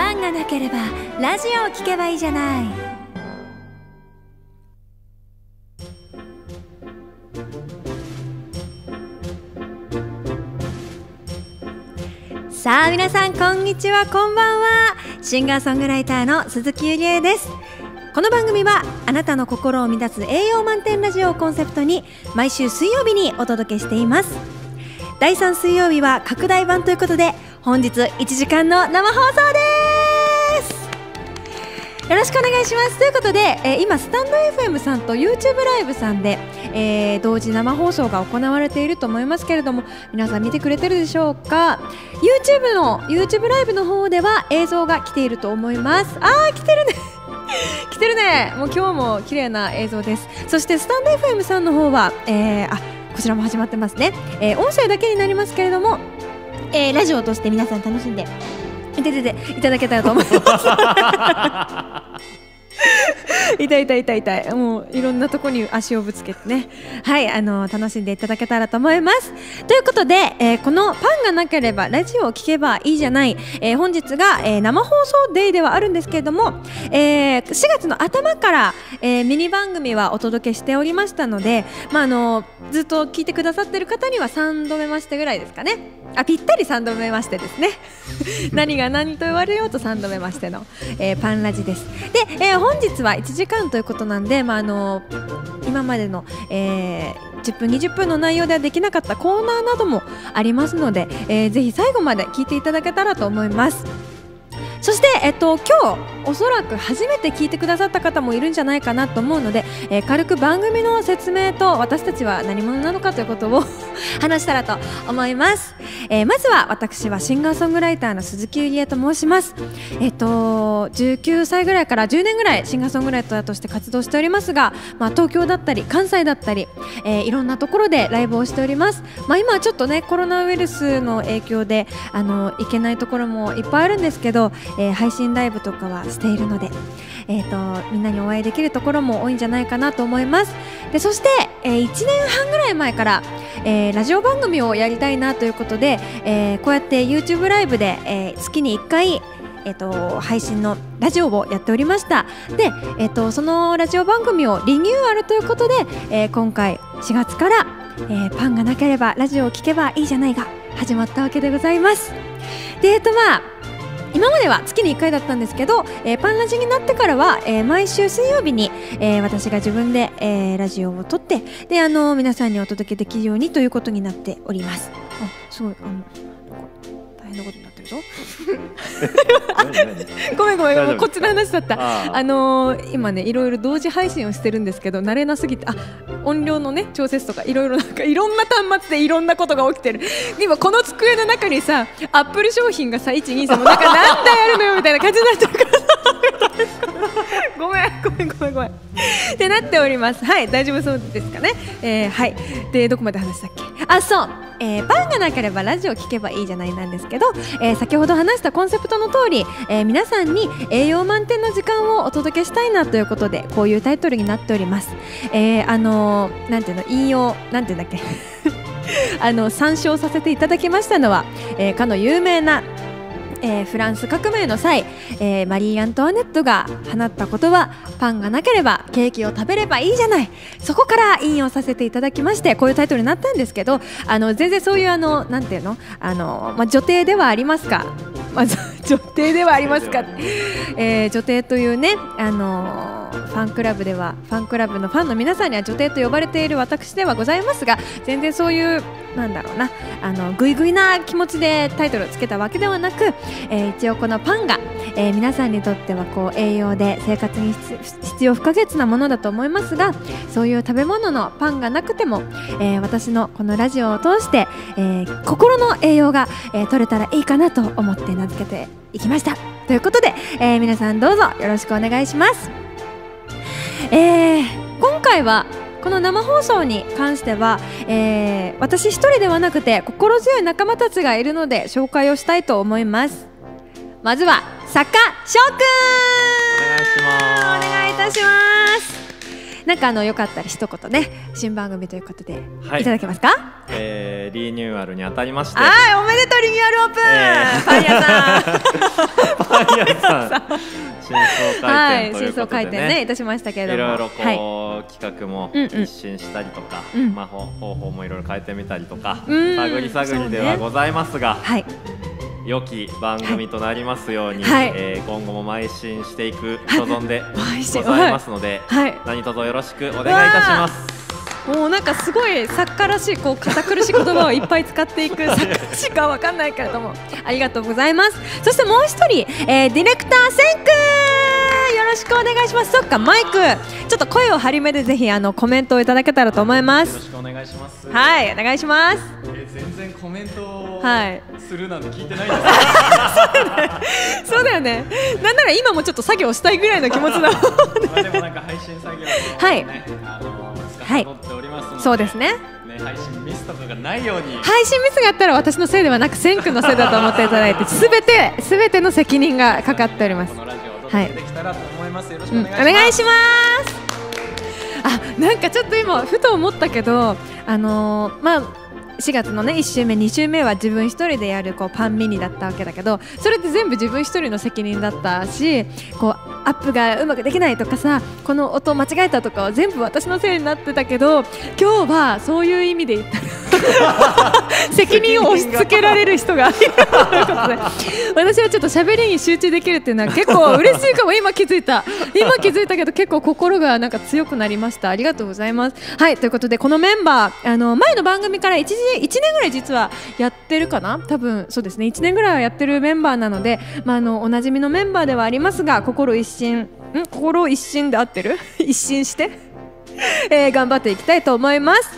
パンがなければラジオを聞けばいいじゃない。さあ皆さんこんにちはこんばんは。シンガーソングライターの鈴木ゆりえです。この番組はあなたの心を乱す栄養満点ラジオをコンセプトに毎週水曜日にお届けしています。第3水曜日は拡大版ということで本日1時間の生放送です。よろしくお願いします。ということで、えー、今スタンド FM さんと YouTube ライブさんで、えー、同時生放送が行われていると思いますけれども皆さん見てくれてるでしょうか？YouTube の YouTube ライブの方では映像が来ていると思います。あー来てるね。来てるね。もう今日も綺麗な映像です。そしてスタンド FM さんの方は、えー、あこちらも始まってますね、えー、音声だけになりますけれども、えー、ラジオとして皆さん楽しんで見ててていただけたらと思います。い痛い痛い痛い。もういろんなとこに足をぶつけてね。はいあの楽しんでいただけたらと思います。ということで、えー、このパンがなければラジオを聴けばいいじゃない、えー、本日が、えー、生放送デイではあるんですけれども、えー、4月の頭から、えー、ミニ番組はお届けしておりましたので、まあ、あのずっと聞いてくださってる方には3度目ましてぐらいですかね。あぴったり3度目ましてですね。何が何と言われようと3度目ましての、えー、パンラジです。で、えー、本日は1時間ということなんで、まあ、あの今までの、えー、10分20分の内容ではできなかったコーナーなどもありますので、えー、ぜひ最後まで聞いていただけたらと思います。そして、えっと、今日おそらく初めて聞いてくださった方もいるんじゃないかなと思うので、えー、軽く番組の説明と私たちは何者なのかということを 話したらと思います、えー、まずは私はシンガーソングライターの鈴木ゆりえと申します。えっと19歳ぐらいから10年ぐらいシンガーソングライターとして活動しておりますが、まあ、東京だったり関西だったり、えー、いろんなところでライブをしております、まあ、今はちょっとねコロナウイルスの影響であの行けないところもいっぱいあるんですけど、えー、配信ライブとかはしているので、えーと、みんなにお会いできるところも多いんじゃないかなと思います。でそして、えー、1年半ぐらい前から、えー、ラジオ番組をやりたいなということで、えー、こうやって YouTube ライブで、えー、月に1回えーと、配信のラジオをやっておりました。で、えーと、そのラジオ番組をリニューアルということで、えー、今回4月から、えー、パンがなければラジオを聴けばいいじゃないが始まったわけでございます。でえっ、とまあ今までは月に1回だったんですけど、えー、パンラジになってからは、えー、毎週水曜日に、えー、私が自分で、えー、ラジオを撮ってであの皆さんにお届けできるようにということになっております。あすごいあの変なことになってるぞ。ごめんごめんごめんこっちの話だった。あのー、今ねいろいろ同時配信をしてるんですけど慣れなすぎてあ音量のね調節とかいろいろなんかいろんな端末でいろんなことが起きてる。今この机の中にさアップル商品がさ123もなんか何台あるのよみたいな感じになってるから ごめんごめんごめん。ってなっております。はい大丈夫そうですかね？えー、はい。でどこまで話したっけ？あそう。えー、パンがなければラジオ聞けばいいじゃないなんですけど、えー、先ほど話したコンセプトの通り、えー、皆さんに栄養満点の時間をお届けしたいなということでこういうタイトルになっております。えー、あのー、なんていうの？引用なんていうんだっけ？あの参照させていただきましたのは、えー、かの有名なえー、フランス革命の際、えー、マリー・アントワネットが放ったことはパンがなければケーキを食べればいいじゃない。そこから引用させていただきましてこういうタイトルになったんですけどあの全然そういうあのなんていうの？あの、まあ、女帝ではありますか、まあ、女帝ではありますか、えー、女帝というねあのファンクラブではファンクラブのファンの皆さんには女帝と呼ばれている私ではございますが全然そういうなんだろうなあのグイグイな気持ちでタイトルをつけたわけではなく、えー、一応このパンが、えー、皆さんにとってはこう栄養で生活に必要不可欠なものだと思いますがそういう食べ物のパンがなくても、えー、私のこのラジオを通して、え、心の栄養が、え、取れたらいいかなと思って名付けていきましたということで、え、皆さんどうぞよろしくお願いします。え、今回はこの生放送に関しては、えー、私一人ではなくて心強い仲間たちがいるので紹介をしたいと思います。まずは作家翔くん。お願いいたしますなんかあのよかったら一言ね新番組ということで、はい。い、ただけますか？えー、リニューアルにあたりまして。はいおめでとうリニューアルオープン、えー。パン屋さん。パン屋さん。新装はい開店という新装開店ねいたしましたけれども。いろいろこう、はい。企画もうんうん。一新したりとか、うん。まあ、ほ方法もいろいろ変えてみたりとか、うん。探り探りではございますが、はい良き番組となりますように、はい。えー今後も邁進していく所存でございますので、はい。何卒よろしくお願いいたします。もうなんかすごい作家らしいこう堅苦しい言葉をいっぱい使っていく 作家らしいかわかんないけれどもありがとうございます。そしてもう一人、えーディレクターセンくんよろしくお願いします。そっかマイク。ちょっと声を張り目でぜひあのコメントをいただけたらと思います。よろしくお願いします。はいお願いします。え全然コメントをはい。するなんて聞いてないです。そうだよね。なんなら今もちょっと作業したいぐらいの気持ちだまあでもなんか配信作業はい。あのはい。司っておりますので、そうですね。ね配信ミスとかがないように。配信ミスがあったら私のせいではなくセンくんのせいだと思っていただいてすべてすべての責任がかかっておりますこのラジオをお届けできたらと思います。よろしくうんおお願いします。願いしますあなんかちょっと今ふと思ったけどあのーまあ4月のね1週目2週目は自分一人でやるこうパンミニだったわけだけどそれって全部自分一人の責任だったしこうアップがうまくできないとかさこの音間違えたとかは全部私のせいになってたけど今日はそういう意味で言ったら 責任を押し付けられる人がいるということで私はちょっと喋りに集中できるっていうのは結構嬉しいかも。今気づいた。今気づいたけど結構心がなんか強くなりました。ありがとうございます。はいということでこのメンバーあの前の番組から一時1年ぐらい実はやってるかな？多分そうですね。1年ぐらいはやってるメンバーなので、まあ、あのおなじみのメンバーではありますが心一新。ん？心一新で合ってる？一新して、えー頑張っていきたいと思います。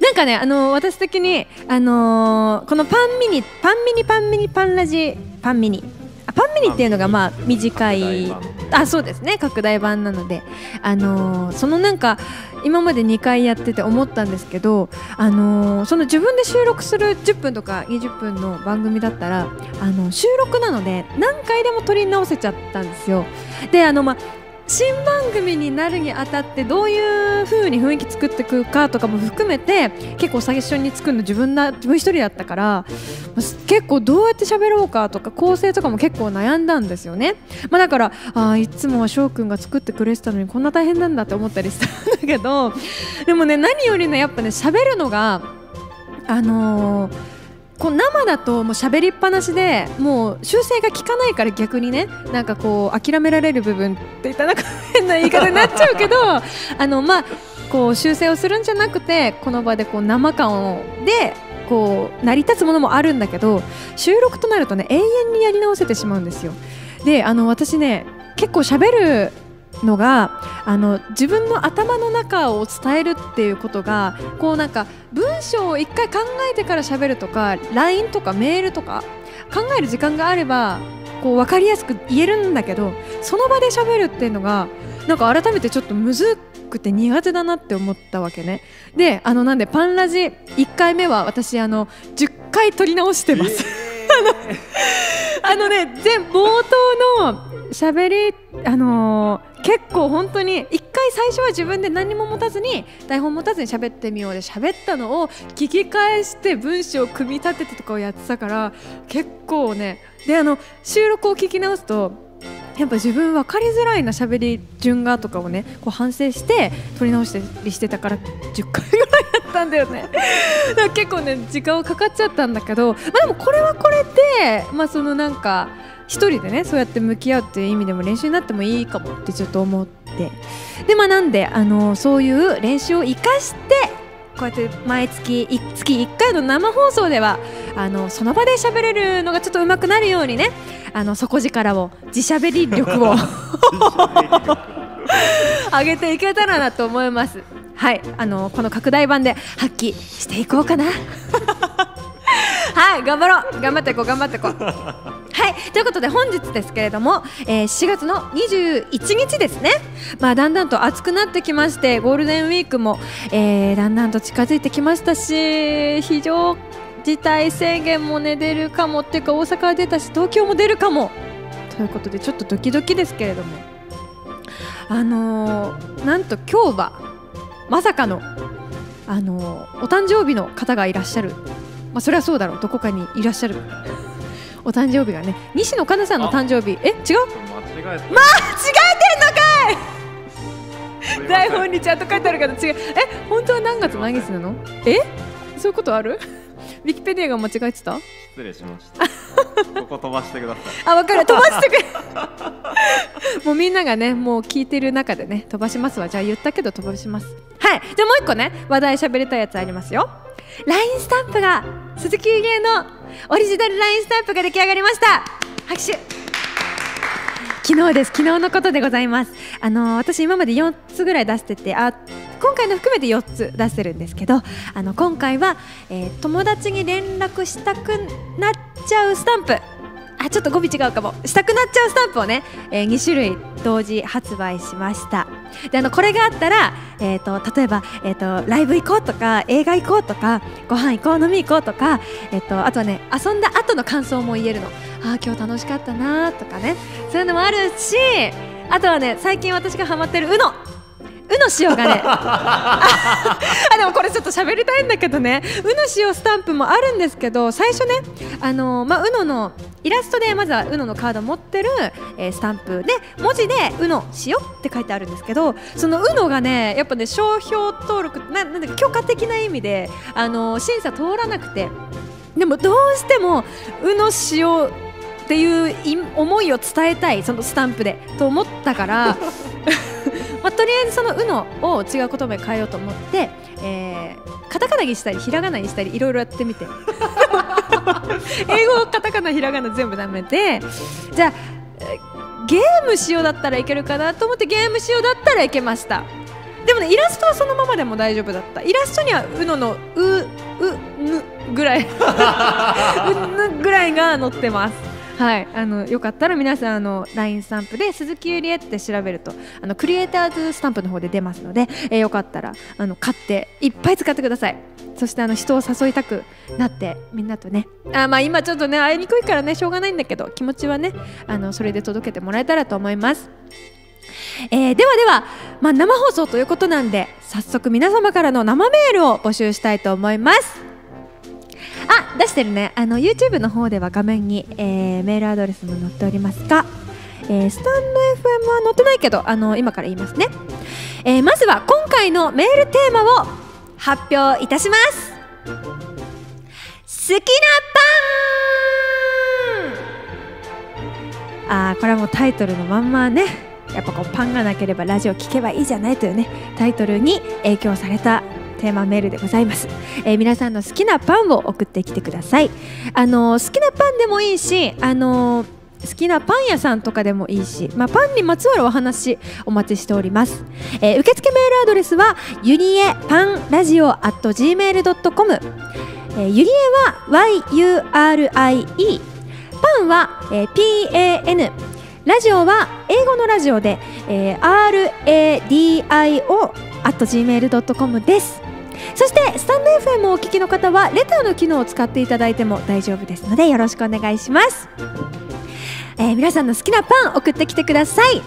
なんかね、あのー私的に、あのーこのパンミニ、パンミニ、パンミニ、パンラジ、パンミニ。あパンミニっていうのがまあ短いあそうですね。拡大版なので、あのーそのなんか今まで2回やってて思ったんですけど、あのーその自分で収録する10分とか20分の番組だったらあの収録なので何回でも撮り直せちゃったんですよ。であのまあ新番組になるにあたってどういう風に雰囲気作っていくかとかも含めて結構最初に作るの自分な自分一人だったから結構どうやって喋ろうかとか構成とかも結構悩んだんですよね、まあ、だからあいつもは翔くんが作ってくれてたのにこんな大変なんだって思ったりしたんだけどでもね何よりねやっぱね喋るのがあのーこう生だともう喋りっぱなしでもう修正が効かないから逆にねなんかこう諦められる部分って言ったらなんか変な言い方になっちゃうけど あのまあこう修正をするんじゃなくてこの場でこう生感をでこう成り立つものもあるんだけど収録となるとね永遠にやり直せてしまうんですよ。であの私ね結構喋るのがあの自分の頭の中を伝えるっていうことがこうなんか文章を一回考えてから喋るとか LINE とかメールとか考える時間があればこう分かりやすく言えるんだけどその場で喋るっていうのがなんか改めてちょっとむずくて苦手だなって思ったわけね。であのなんでパンラジ1回目は私あの10回撮り直してます、あのね全冒頭の喋りあのー結構本当に一回最初は自分で何も持たずに台本持たずに喋ってみようで喋ったのを聞き返して文章を組み立ててとかをやってたから結構ね。であの収録を聞き直すとやっぱ自分分かりづらいな喋り順がとかをねこう反省して撮り直したりしてたから10回ぐらいやったんだよね。だから結構ね時間はかかっちゃったんだけど、まあ、でもこれはこれでまあそのなんか一人でねそうやって向き合うっていう意味でも練習になってもいいかもってちょっと思って。でまあなんであのそういう練習を生かしてこうやって毎月い月1回の生放送ではあのその場で喋れるのがちょっと上手くなるようにねあの底力を自喋り力を。上げていけたらなと思います。はい。あのこの拡大版で発揮していこうかな はい頑張ろう。頑張っていこう頑張っていこう。はいということで本日ですけれども、えー4月の21日ですね。まあだんだんと暑くなってきましてゴールデンウィークも、えーだんだんと近づいてきましたし非常事態宣言もね出るかもっていうか大阪は出たし東京も出るかも。ということでちょっとドキドキですけれども。あのーなんと今日はまさかのあのーお誕生日の方がいらっしゃるまあそれはそうだろう。どこかにいらっしゃる。お誕生日がね。西野カナさんの誕生日。え違う？間違えた。間違えてんのかい！台本にちゃんと書いてあるけど違う。え本当は何月何日なの？え？そういうことある？ウィキペディアが間違えてた？失礼しました。ここ飛ばしてください。あ分かる。飛ばしてくれ。もうみんながねもう聞いてる中でね飛ばしますわ。じゃあ言ったけど飛ばしますはい。じゃあもう一個ね話題喋りたいやつありますよ。LINE スタンプが鈴木ゆりえのオリジナル LINE スタンプが出来上がりました。拍手。昨日です。昨日のことでございます。あの私今まで4つぐらい出しててあ今回の含めて4つ出してるんですけどあの今回は、えー友達に連絡したくなっちゃうスタンプ。あちょっと語尾違うかも。したくなっちゃうスタンプをね、え2種類同時発売しました。であのこれがあったら、えー、と例えば、えー、とライブ行こうとか映画行こうとかご飯行こう飲み行こうとか、えー、とあとはね遊んだ後の感想も言えるの。ああ今日楽しかったなとかね。そういうのもあるしあとはね最近私がハマってる UNO うの塩がね。あでもこれちょっと喋りたいんだけどね。うの塩スタンプもあるんですけど最初ねあのまあうののイラストでまずはうののカード持ってる、えースタンプ。で文字でうの塩って書いてあるんですけどそのうのがねやっぱね商標登録ななんだ許可的な意味であの審査通らなくて。でもどうしてもうの塩っていう思いを伝えたいそのスタンプで。と思ったから。あ、とりあえずその「うの」を違う言葉に変えようと思って、えーカタカナにしたりひらがなにしたりいろいろやってみて。英語カタカナひらがな全部ダメでじゃあえーゲームしようだったらいけるかなと思ってゲームしようだったらいけました。でもねイラストはそのままでも大丈夫だった。イラストには「うの」の「う」「う」「ぬ」ぐらい「う」「ぬ」ぐらいが載ってますはい、あのよかったら皆さんあの LINE スタンプで鈴木ゆりえって調べるとあのクリエイターズスタンプの方で出ますので、えーよかったらあの買っていっぱい使ってください。そしてあの人を誘いたくなってみんなとね。あまあ今ちょっとね会いにくいからねしょうがないんだけど気持ちはねあのそれで届けてもらえたらと思います。えーではでは、まあ、生放送ということなんで早速皆様からの生メールを募集したいと思います。あ出してるね。あの YouTube の方では画面に、えーメールアドレスも載っておりますが、えースタンド FM は載ってないけどあの今から言いますね、えーまずは今回のメールテーマを発表いたします。好きなパン。あーこれはもうタイトルのまんまね。やっぱこうパンがなければラジオ聞けばいいじゃないというねタイトルに影響されたテーマメールでございます、えー皆さんの好きなパンを送ってきてください。あのー好きなパンでもいいしあのー好きなパン屋さんとかでもいいし、まあ、パンにまつわるお話お待ちしております、えー受付メールアドレスはゆりえパンラジオ at gmail.com、えーゆりえは YURIE パンは、えー PAN ラジオは英語のラジオで、えー RADIO at gmail.com です。そしてスタンド FM をお聞きの方はレターの機能を使っていただいても大丈夫ですのでよろしくお願いします、えー皆さんの好きなパン送ってきてください。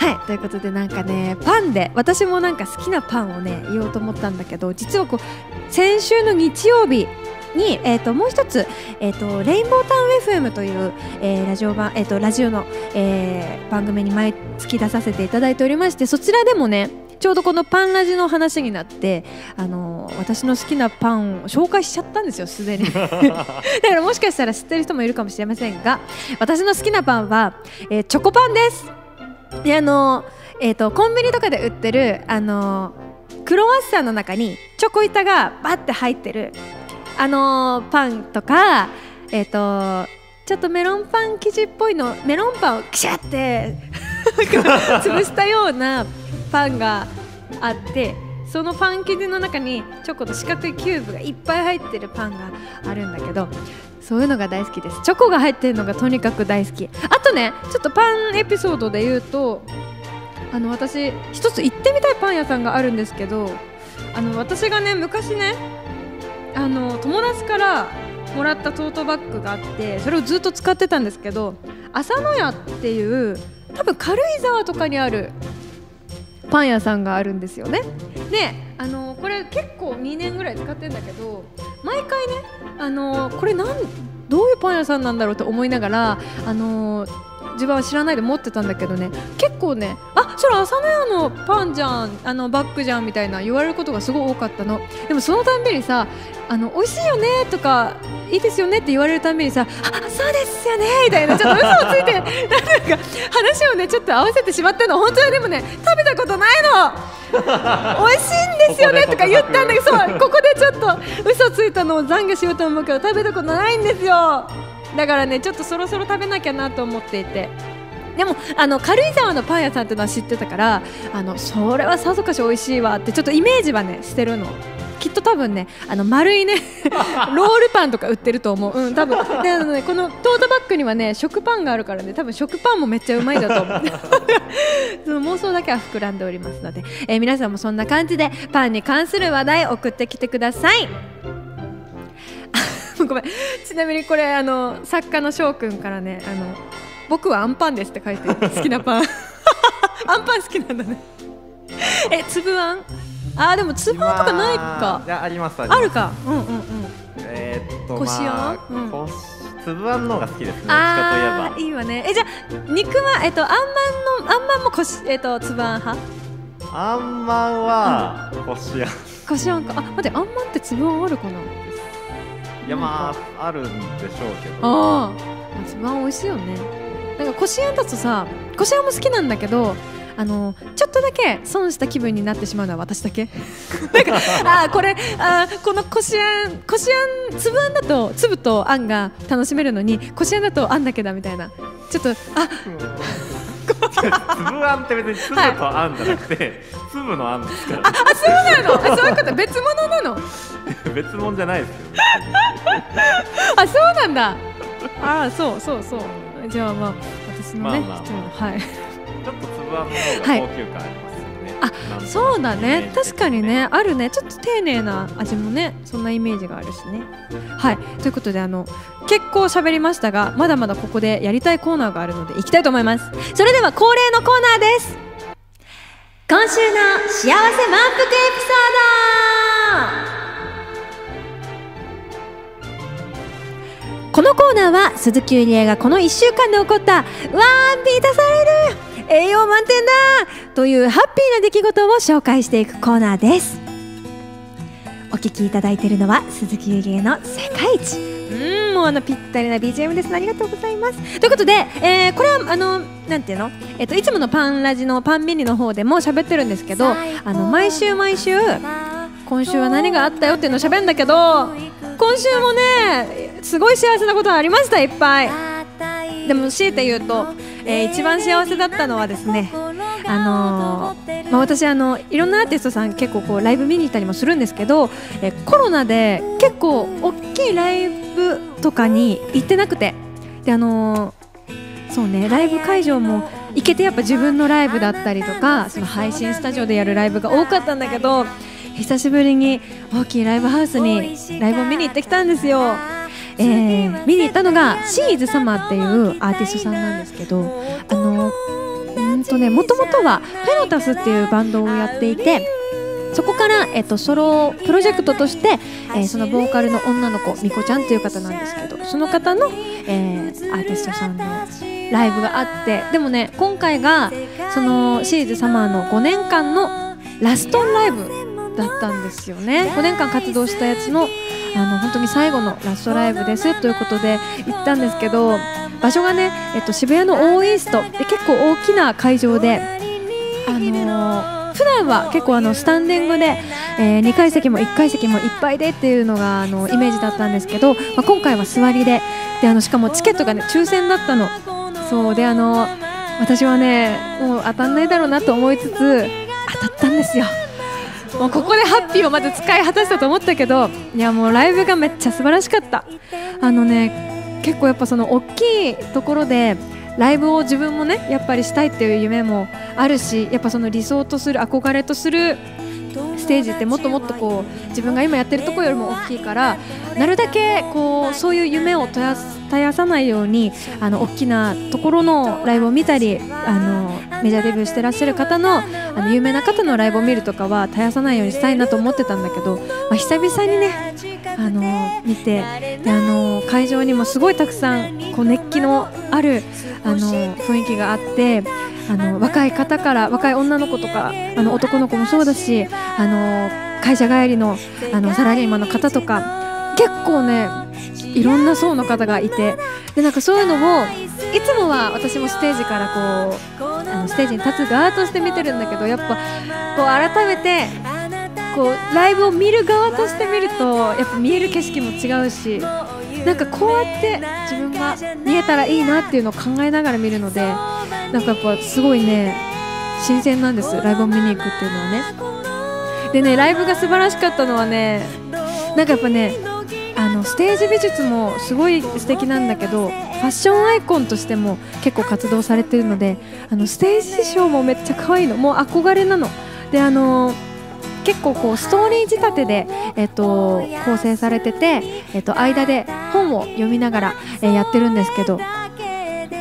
はいということでなんかねパンで私もなんか好きなパンをね言おうと思ったんだけど実はこう先週の日曜日に、えー、ともう一つ、えー、とレインボータウン FM という、えーラジオ版、えー、とラジオの、えー番組に毎月出させていただいておりましてそちらでもねちょうどこのパンラジの話になって、あのー私の好きなパンを紹介しちゃったんですよすでに。だからもしかしたら知ってる人もいるかもしれませんが私の好きなパンは、えーチョコパンです。であのーえー、とコンビニとかで売ってる、あのークロワッサンの中にチョコ板がバッて入ってるあのーパンとかえっ、とちょっとメロンパン生地っぽいのメロンパンをキシャって 潰したようなパンがあってそのパン生地の中にチョコと四角いキューブがいっぱい入ってるパンがあるんだけどそういうのが大好きです。チョコが入ってるのがとにかく大好き。あとねちょっとパンエピソードで言うとあの私一つ行ってみたいパン屋さんがあるんですけどあの私がね昔ねあの友達からもらったトートバッグがあってそれをずっと使ってたんですけど浅野屋っていう多分軽井沢とかにあるパン屋さんがあるんですよね。であのこれ結構2年ぐらい使ってるんだけど毎回ねあのこれなんどういうパン屋さんなんだろうと思いながらあの自分は知らないで持ってたんだけどね。結構ねあそれ朝の屋のパンじゃんあのバッグじゃんみたいな言われることがすごい多かったの。でもそのたんびにさあの美味しいよねとかいいですよねって言われるたんびにさあそうですよねみたいなちょっと嘘をついてなんか話をねちょっと合わせてしまったの。本当はでもね食べたことないの。美味しいんですよねとか言ったんだけどそうここでちょっと嘘ついたのを懺悔しようと思うけど食べたことないんですよ。だからねちょっとそろそろ食べなきゃなと思っていて。でもあの軽井沢のパン屋さんっていうのは知ってたからあのそれはさぞかし美味しいわってちょっとイメージはねしてるの。きっと多分ねあの丸いね ロールパンとか売ってると思う。うん多分。であの、ね、このトートバッグにはね食パンがあるからね多分食パンもめっちゃうまいんだと思う。その妄想だけは膨らんでおりますので、えー皆さんもそんな感じでパンに関する話題送ってきてください ごめん。ちなみにこれあの作家の翔くんからねあの僕はアンパンですって書いてる好きなパン。アンパン好きなんだね。え粒あん？あーでも粒あんとかないか。いやありますあります。あるか。うんうんうん。えーっとこしあん？こし粒あんの方が好きですね。あーいいわね。えじゃあ肉はえっとあんまんのあんまんもこしえっと粒あん派？あんまんはこしあん。こしあんか。あ待ってあんまんって粒あんあるかな？いやまああるんでしょうけど。ああ。粒あん美味しいよね。なんかこしあんだとさこしあんも好きなんだけどあのちょっとだけ損した気分になってしまうのは私だけ。なんかあーこれあーこのこしあんこしあん粒あんだと粒とあんが楽しめるのにこしあんだとあんだけだみたいな。ちょっとあ 粒あんって別に粒とあんじゃなくて、粒のあんですから、あそうなの？あそういうこと？別物なの？別物じゃないですよ。あそうなんだ。あーそうそうそう。じゃあまあ私のね、まあまあまあ。はい。ちょっと粒あんの方が高級感ありますよね、なんとなくそうだねイメージ。的に確かにね。あるね。ちょっと丁寧な味もねそんなイメージがあるしね。はい。ということであの結構喋りましたがまだまだここでやりたいコーナーがあるので行きたいと思います。それでは恒例のコーナーです今週の幸せ満腹エピソード。このコーナーは鈴木ゆりえがこの1週間で起こったわー満たされる栄養満点だというハッピーな出来事を紹介していくコーナーです。お聞きいただいているのは鈴木ゆりえの世界一。うんもうあのぴったりな BGM です。ねありがとうございます。ということで、えーこれはあのなんていうの、えっといつものパンラジのパンミニの方でも喋ってるんですけどあの毎週毎週今週は何があったよっていうのを喋るんだけど今週もねすごい幸せなことがありましたいっぱいでも強いて言うと、えー一番幸せだったのはですねあのーまあ、私あのいろんなアーティストさん結構こうライブ見に行ったりもするんですけど、えーコロナで結構大きいライブとかに行ってなくてであのーそうねライブ会場も行けてやっぱ自分のライブだったりとかその配信スタジオでやるライブが多かったんだけど久しぶりに大きいライブハウスにライブを見に行ってきたんですよ。えー見に行ったのがシーズサマーっていうアーティストさんなんですけどあのうーんとねもともとはフェノタスっていうバンドをやっていてそこから、えっと、ソロプロジェクトとして、えーそのボーカルの女の子みこちゃんっていう方なんですけどその方の、えーアーティストさんのライブがあってでもね今回がそのシーズサマーの5年間のラストライブだったんですよね。5年間活動したやつのあの本当に最後のラストライブですということで行ったんですけど場所がね、えっと、渋谷のオーイースト。で結構大きな会場で、あのー普段は結構あのスタンディングで、え2階席も1階席もいっぱいでっていうのがあのイメージだったんですけど、まあ、今回は座りでであのしかもチケットがね抽選だったの。そうであの私はねもう当たんないだろうなと思いつつ当たったんですよ。もうここでハッピーをまず使い果たしたと思ったけどいやもうライブがめっちゃ素晴らしかった。あのね結構やっぱその大きいところでライブを自分もねやっぱりしたいっていう夢もあるしやっぱその理想とする憧れとするステージってもっともっとこう自分が今やってるとこよりも大きいからなるだけこうそういう夢を絶や絶やさないようにあの大きなところのライブを見たりあのメジャーデビューしてらっしゃる方のあの有名な方のライブを見るとかは絶やさないようにしたいなと思ってたんだけど、まあ、久々にねあの見てであの会場にもすごいたくさんこう熱気のあるあの雰囲気があってあの若い方から若い女の子とかあの男の子もそうだしあの会社帰りのあのサラリーマンの方とか結構ねいろんな層の方がいてでなんかそういうのをいつもは私もステージからこうあのステージに立つ側として見てるんだけどやっぱこう改めてこうライブを見る側として見るとやっぱ見える景色も違うしなんかこうやって自分が見えたらいいなっていうのを考えながら見るのでなんかやっぱすごいね新鮮なんですライブを見に行くっていうのはね。でねライブが素晴らしかったのはねなんかやっぱねあのステージ美術もすごい素敵なんだけどファッションアイコンとしても結構活動されてるのであのステージ衣装もめっちゃ可愛いの。もう憧れなの。であの結構こうストーリー仕立てで、えっと、構成されてて、えっと、間で本を読みながら、えやってるんですけど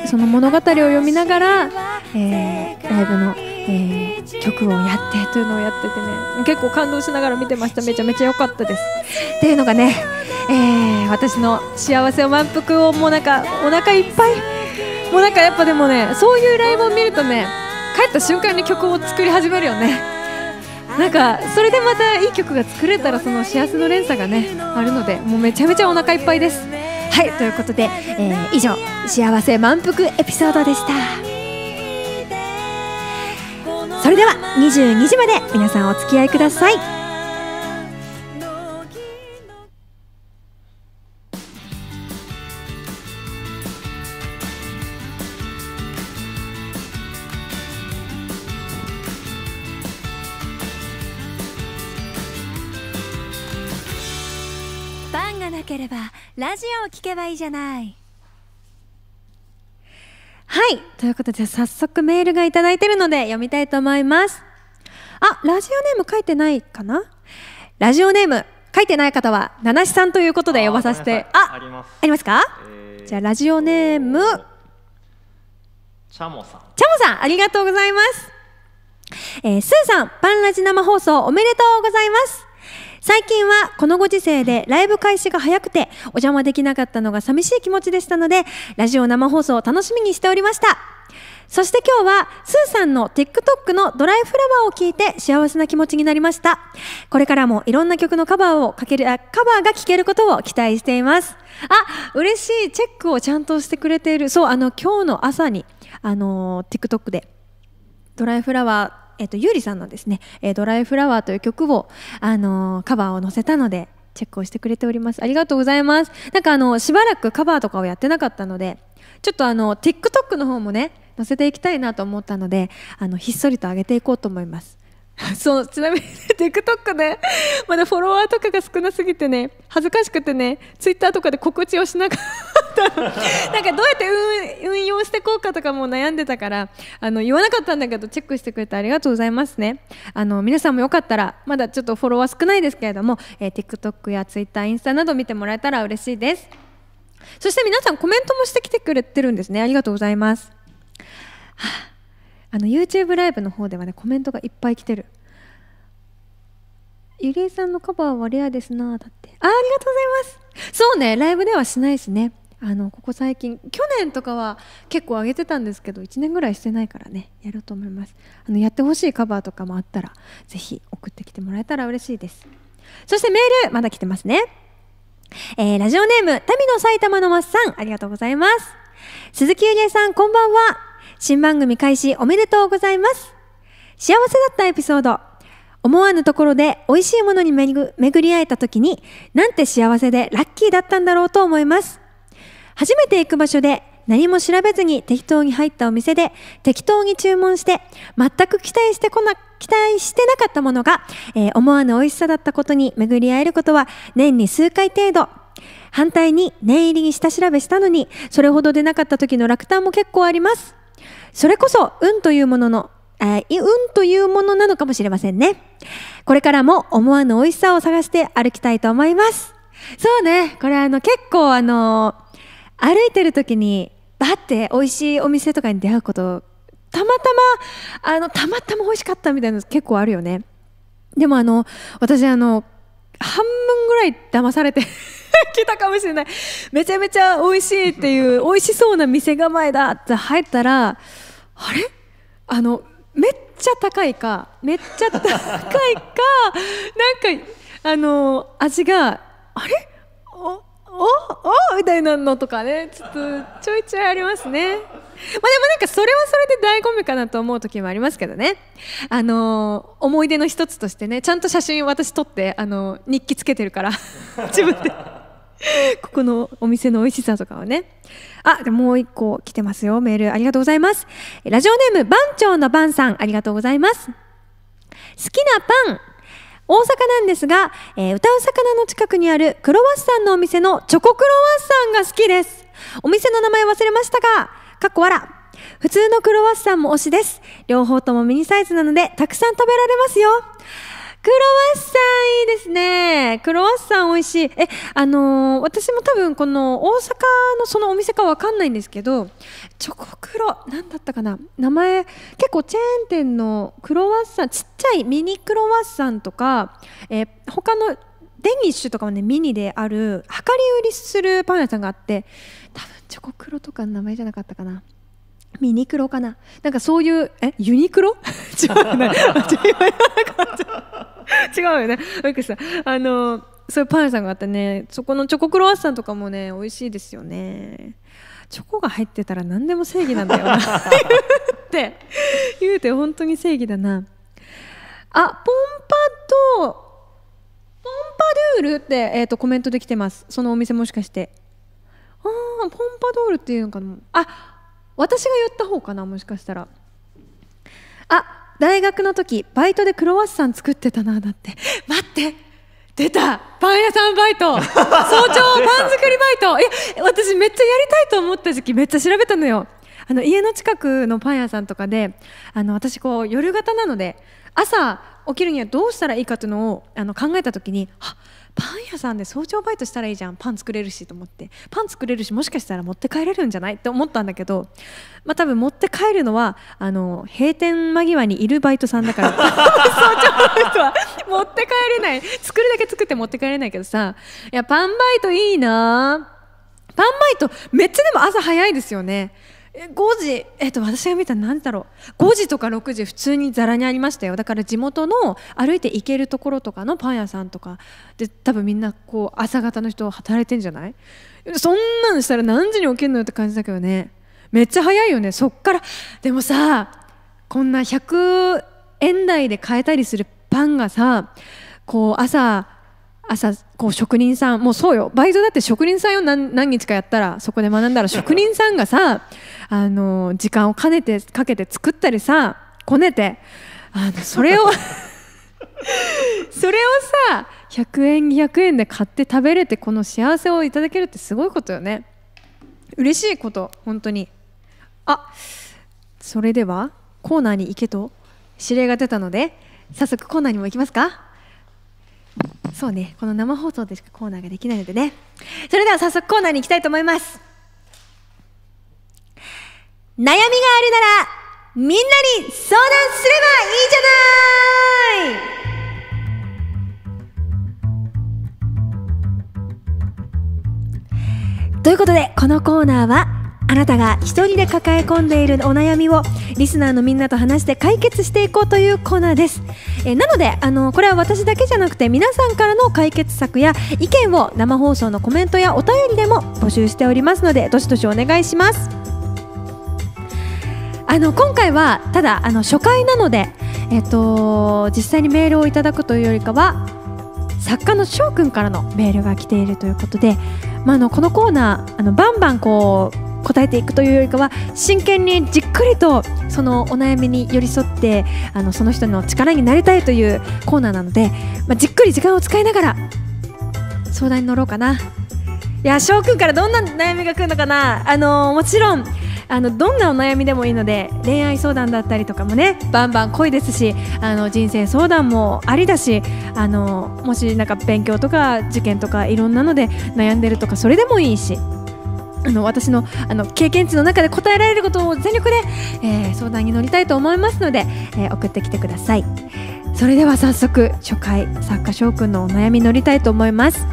その物語を読みながら、えーライブの、えー曲をやってというのをやっててね。結構感動しながら見てました。めちゃめちゃ良かったです。っていうのがね、えー私の幸せを満腹をもうなんかお腹いっぱい。もうなんかやっぱでもねそういうライブを見るとね帰った瞬間に曲を作り始めるよね。なんかそれでまたいい曲が作れたらその幸せの連鎖がねあるのでもうめちゃめちゃお腹いっぱいです。はいということで、えー以上幸せ満腹エピソードでした。それでは22時まで皆さんお付き合いください。ラジオを聞けばいいじゃない。はい。ということで早速メールがいただいてるので読みたいと思います。あラジオネーム書いてないかな？ラジオネーム書いてない方は七七さんということで呼ばさせて。あああります。ありますか？えーじゃあラジオネーム。チャモさん。チャモさんありがとうございます、えースーさんパンラジ生放送おめでとうございます最近はこのご時世でライブ開始が早くてお邪魔できなかったのが寂しい気持ちでしたのでラジオ生放送を楽しみにしておりました。そして今日はスーさんの TikTok のドライフラワーを聞いて幸せな気持ちになりました。これからもいろんな曲のカバーをかけるあカバーが聴けることを期待しています。あ嬉しい。チェックをちゃんとしてくれている。そうあの今日の朝にあの TikTok でドライフラワー、えっと、ゆうりさんのですね、えードライフラワーという曲を、あのーカバーを載せたので、チェックをしてくれております。ありがとうございます。なんかあの、しばらくカバーとかをやってなかったので、ちょっとあの、TikTok の方もね、載せていきたいなと思ったので、あの、ひっそりと上げていこうと思います。そう、ちなみに TikTok で、まだフォロワーとかが少なすぎてね、恥ずかしくてね、Twitter とかで告知をしなかった。なんかどうやって運用していこうかとかも悩んでたからあの言わなかったんだけどチェックしてくれてありがとうございますね。あの皆さんもよかったらまだちょっとフォロワー少ないですけれども、えー TikTok や Twitter インスタなど見てもらえたら嬉しいです。そして皆さんコメントもしてきてくれてるんですね。ありがとうございます、はああの YouTube ライブの方ではねコメントがいっぱい来てる。ゆりえさんのカバーはレアですなだって。あありがとうございます。そうねライブではしないですね。あのここ最近去年とかは結構上げてたんですけど1年ぐらいしてないからねやろうと思いますあのやってほしいカバーとかもあったらぜひ送ってきてもらえたら嬉しいですそしてメールまだ来てますねえーラジオネーム、民の埼玉のマッさん、ありがとうございます。鈴木ゆりえさん、こんばんは。新番組開始おめでとうございます。幸せだったエピソード。思わぬところで美味しいものに巡巡り会えた時に、なんて幸せでラッキーだったんだろうと思います。初めて行く場所で何も調べずに適当に入ったお店で適当に注文して全く期待してこな期待してなかったものが、えー思わぬ美味しさだったことに巡り合えることは年に数回程度。反対に念入りに下調べしたのにそれほどでなかった時の落胆も結構あります。それこそ運というものの、えー運というものなのかもしれませんね。これからも思わぬ美味しさを探して歩きたいと思います。そうね。これあの結構あの歩いてる時にバッて美味しいお店とかに出会うことたまたまあのたまたま美味しかったみたいなの結構あるよね。でもあの私あの半分ぐらい騙されて来たかもしれない。めちゃめちゃ美味しいっていう美味しそうな店構えだって入ったらあれ？あのめっちゃ高いかめっちゃ高いかなんかあの味があれ？おおおみたいなのとかねちょっとちょいちょいありますね。まあでもなんかそれはそれで醍醐味かなと思う時もありますけどね。あの思い出の一つとしてねちゃんと写真私撮ってあの日記つけてるから 自分で。ここのお店の美味しさとかはね。あでももう一個来てますよ。メールありがとうございます。ラジオネーム番長の番さんありがとうございます。好きなパン。大阪なんですが、えー、歌う魚の近くにあるクロワッサンのお店のチョコクロワッサンが好きです。お店の名前忘れましたがかっこわら普通のクロワッサンも推しです。両方ともミニサイズなのでたくさん食べられますよ。クロワッサンいいですね。クロワッサン美味しい。え、あのー、私も多分この大阪のそのお店かわかんないんですけど、チョコクロ、なんだったかな名前、結構チェーン店のクロワッサン、ちっちゃいミニクロワッサンとか、えー、他のデニッシュとかもね、ミニである、量り売りするパン屋さんがあって、多分チョコクロとかの名前じゃなかったかな。ミニクロかな？なんかそういうえユニクロ？違うよね。違うよね。なん。かさあのそういうパン屋さんがあってねそこのチョコクロワッサンとかもね美味しいですよね。チョコが入ってたら何でも正義なんだよな。っ て言うて本当に正義だな。あポンパドポンパドゥールって、えーと、とコメントできてます。そのお店もしかして。ああポンパドールっていうのかな。あ私が言った方かなもしかしたら。あ大学の時バイトでクロワッサン作ってたなだって。待って。出た。パン屋さんバイト。早朝パン作りバイト。いや私めっちゃやりたいと思った時期めっちゃ調べたのよ。あの家の近くのパン屋さんとかであの私こう夜型なので朝起きるにはどうしたらいいかというのをあの考えた時にあパン屋さんで早朝バイトしたらいいじゃん。パン作れるしと思って。パン作れるしもしかしたら持って帰れるんじゃないって思ったんだけどまあ多分持って帰るのはあの閉店間際にいるバイトさんだから。早朝バイトは持って帰れない。作るだけ作って持って帰れないけどさいやパンバイトいいな。パンバイトめっちゃでも朝早いですよね5時、えっと、私が見たら何だろう？5時とか6時普通にざらにありましたよ。だから地元の歩いて行けるところとかのパン屋さんとか。で多分みんなこう朝方の人働いてんじゃない？そんなのしたら何時に起きるのよって感じだけどね。めっちゃ早いよね。そっから。でもさこんな100円台で買えたりするパンがさこう朝朝こう職人さんもうそうよ。バイトだって職人さんよ。何何日かやったらそこで学んだら職人さんがさあの時間をかねてかけて作ったりさこねてあのそれを それをさ100円200円で買って食べれてこの幸せをいただけるってすごいことよね。嬉しいこと本当に。あそれではコーナーに行けと指令が出たので早速コーナーにも行きますかそうね。この生放送でしかコーナーができないのでね。それでは早速コーナーに行きたいと思います。悩みがあるならみんなに相談すればいいじゃない。ということでこのコーナーはあなたが一人で抱え込んでいるお悩みをリスナーのみんなと話して解決していこうというコーナーです、えー、なのであのこれは私だけじゃなくて皆さんからの解決策や意見を生放送のコメントやお便りでも募集しておりますのでどしどしお願いします。あの今回はただあの初回なので、えーと、実際にメールをいただくというよりかは作家の翔くんからのメールが来ているということで、まあ、あのこのコーナーあのバンバンこう答えていくというよりかは真剣にじっくりとそのお悩みに寄り添ってあのその人の力になりたいというコーナーなので、まあ、じっくり時間を使いながら相談に乗ろうかな。いや翔くんからどんな悩みが来るのかな？あのもちろんあのどんなお悩みでもいいので恋愛相談だったりとかもねバンバン濃いですしあの人生相談もありだしあのもしなんか勉強とか受験とかいろんなので悩んでるとかそれでもいいし。あの私のあの経験値の中で答えられることを全力で、えー、相談に乗りたいと思いますので、えー、送ってきてください。それでは早速初回作家翔くんのお悩み乗りたいと思います。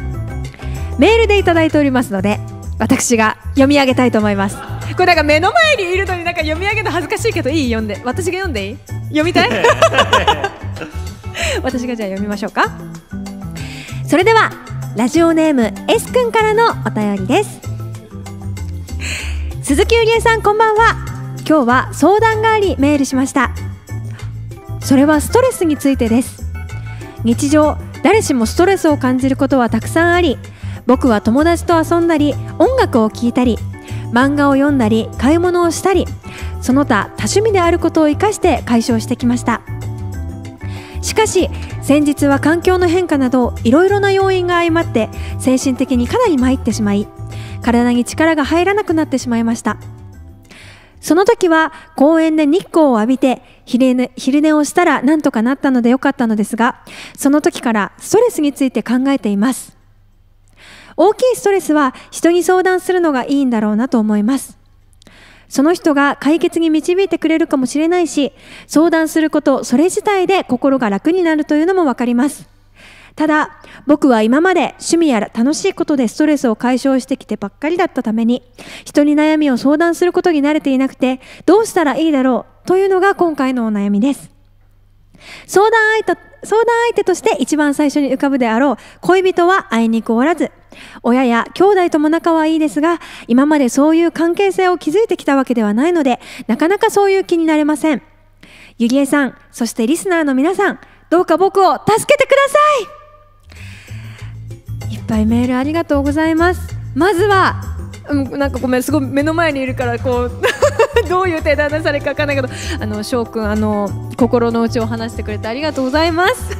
メールでいただいておりますので私が読み上げたいと思います。これなんか目の前にいるのになんか読み上げるの恥ずかしいけどいい？読んで私が読んでいい？読みたい？私がじゃあ読みましょうか。それではラジオネーム S 君からのお便りです 鈴木ゆりえさんこんばんは。今日は相談がありメールしました。それはストレスについてです。日常誰しもストレスを感じることはたくさんあり僕は友達と遊んだり音楽を聴いたり漫画を読んだり買い物をしたりその他多趣味であることを生かして解消してきました。しかし先日は環境の変化などいろいろな要因が相まって精神的にかなり参ってしまい体に力が入らなくなってしまいました。その時は公園で日光を浴びて昼寝昼寝をしたらなんとかなったのでよかったのですがその時からストレスについて考えています。大きいストレスは人に相談するのがいいんだろうなと思います。その人が解決に導いてくれるかもしれないし相談することそれ自体で心が楽になるというのも分かります。ただ僕は今まで趣味や楽しいことでストレスを解消してきてばっかりだったために人に悩みを相談することに慣れていなくてどうしたらいいだろうというのが今回のお悩みです。相談相手相談相手として一番最初に浮かぶであろう恋人はあいにくおらず親や兄弟とも仲はいいですが今までそういう関係性を築いてきたわけではないのでなかなかそういう気になれません。ゆりえさんそしてリスナーの皆さんどうか僕を助けてくださいぱいメールありがとうございます。まずは、うん、なんかごめんすごい目の前にいるからこう どういう手段出されるか分かんないけどあの翔くんあの心の内を話してくれてありがとうございます。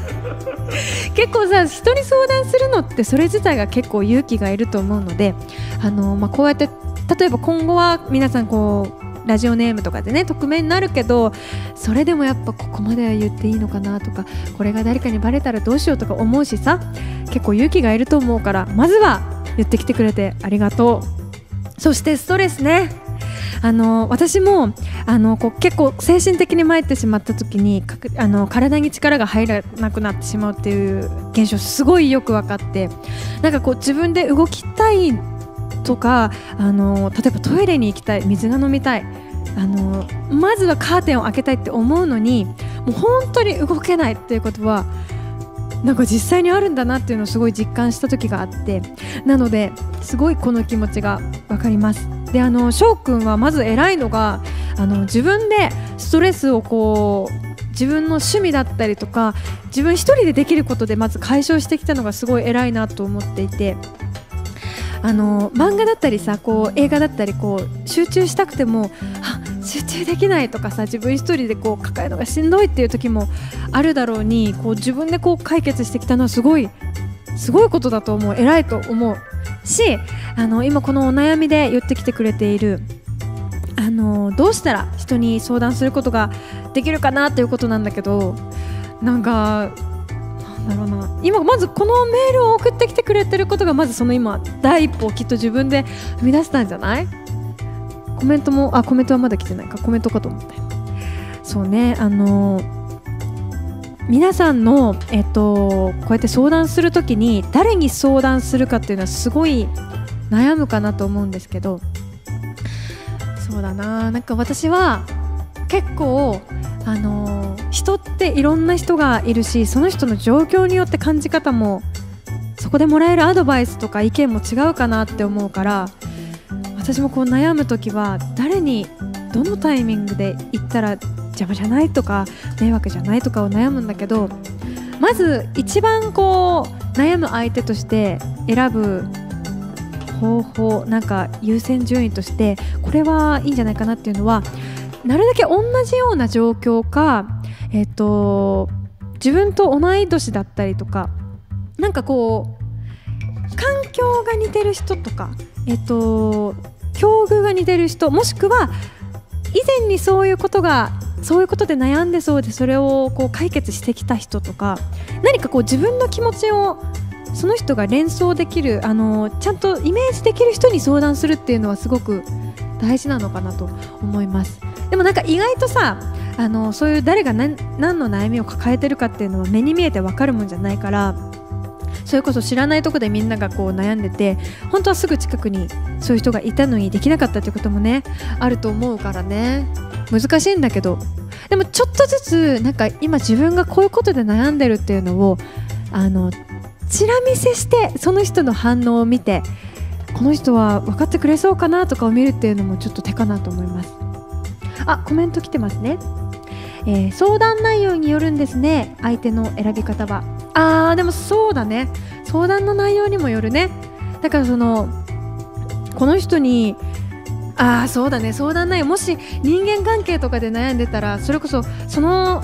結構さ人に相談するのってそれ自体が結構勇気がいると思うのであの、まあ、こうやって例えば今後は皆さんこうラジオネームとかでね匿名になるけどそれでもやっぱここまでは言っていいのかなとかこれが誰かにバレたらどうしようとか思うしさ結構勇気がいると思うからまずは言ってきてくれてありがとう。そしてストレスね。あの私もあのこう結構精神的に参ってしまった時にあの体に力が入らなくなってしまうっていう現象すごいよく分かってなんかこう自分で動きたいとかあの例えばトイレに行きたい水が飲みたいあのまずはカーテンを開けたいって思うのにもう本当に動けないっていうことはなんか実際にあるんだなっていうのをすごい実感した時があってなのですごいこの気持ちが分かります。であの翔くんはまず偉いのがあの自分でストレスをこう自分の趣味だったりとか自分一人でできることでまず解消してきたのがすごい偉いなと思っていてあの漫画だったりさこう映画だったりこう集中したくてもあ集中できないとかさ自分一人でこう抱えるのがしんどいっていう時もあるだろうにこう自分でこう解決してきたのはすごいすごいことだと思う。偉いと思う。しあの今このお悩みで言ってきてくれているあのどうしたら人に相談することができるかなっていうことなんだけどなんかだろうな。今まずこのメールを送ってきてくれてることがまずその今第一歩をきっと自分で踏み出したんじゃない？コメントもあコメントはまだ来てないか。コメントかと思ったそうね。あの皆さんの、えっと、こうやって相談するときに誰に相談するかっていうのはすごい悩むかなと思うんですけど。そうだな。なんか私は結構あの人っていろんな人がいるしその人の状況によって感じ方もそこでもらえるアドバイスとか意見も違うかなって思うから私もこう悩む時は誰にどのタイミングで言ったら邪魔じゃないとか迷惑じゃないとかを悩むんだけどまず一番こう悩む相手として選ぶ方法なんか優先順位としてこれはいいんじゃないかなっていうのはなるだけ同じような状況か、えっと、自分と同い年だったりとかなんかこう環境が似てる人とか、えっと、境遇が似てる人もしくは以前にそういうことがそういうことで悩んでそうでそれをこう解決してきた人とか何かこう自分の気持ちをその人が連想できるあのちゃんとイメージできる人に相談するっていうのはすごく大事なのかなと思います。でもなんか意外とさあのそういう誰が何何の悩みを抱えてるかっていうのは目に見えて分かるもんじゃないからそれこそ知らないとこでみんながこう悩んでて本当はすぐ近くにそういう人がいたのにできなかったってこともねあると思うからね。難しいんだけど。でもちょっとずつなんか今自分がこういうことで悩んでるっていうのをあのチラ見せしてその人の反応を見てこの人は分かってくれそうかなとかを見るっていうのもちょっと手かなと思います。あコメント来てますね、えー、相談内容によるんですね。相手の選び方は。あーでもそうだね。相談の内容にもよるね。だからそのこの人にああそうだね。相談内容もし人間関係とかで悩んでたらそれこそその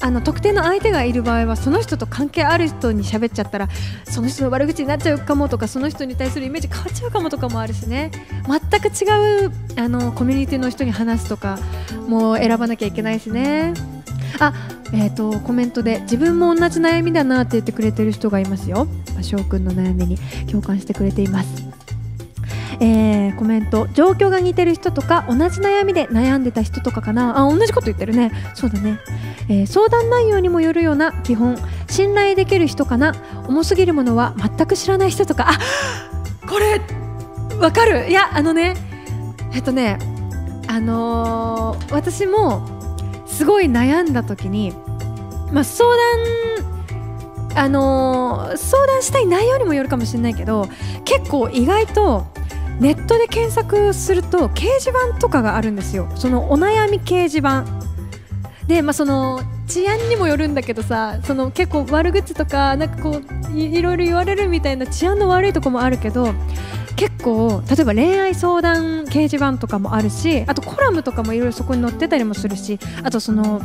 あの特定の相手がいる場合はその人と関係ある人に喋っちゃったらその人の悪口になっちゃうかもとかその人に対するイメージ変わっちゃうかもとかもあるしね。全く違うあのコミュニティの人に話すとかもう選ばなきゃいけないしね。あえーと、とコメントで自分も同じ悩みだなって言ってくれてる人がいますよ。翔くんの悩みに共感してくれています。えー、コメント。状況が似てる人とか同じ悩みで悩んでた人とかかな。あ同じこと言ってるね。そうだね、えー、相談内容にもよるような基本。信頼できる人かな。重すぎるものは全く知らない人とか。あこれわかる。いやあのね。えっとね。あのー、私もすごい悩んだ時に、まあ、相談あのー、相談したい内容にもよるかもしれないけど結構意外とネットで検索すると掲示板とかがあるんですよ。そのお悩み掲示板。でまあその治安にもよるんだけどさその結構悪口とかなんかこういろいろ言われるみたいな治安の悪いとこもあるけど結構例えば恋愛相談掲示板とかもあるしあとコラムとかもいろいろそこに載ってたりもするしあとその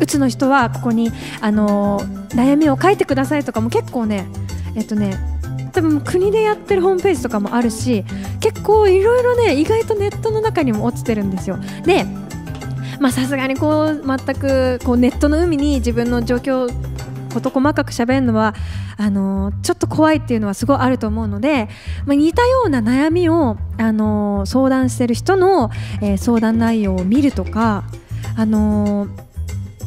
うつの人はここにあの悩みを書いてくださいとかも結構ねえっとね多分国でやってるホームページとかもあるし結構いろいろね意外とネットの中にも落ちてるんですよ。でまあさすがにこう全くこうネットの海に自分の状況事細かく喋るのはあのちょっと怖いっていうのはすごいあると思うので、まあ、似たような悩みをあの相談してる人の、えー、相談内容を見るとかあの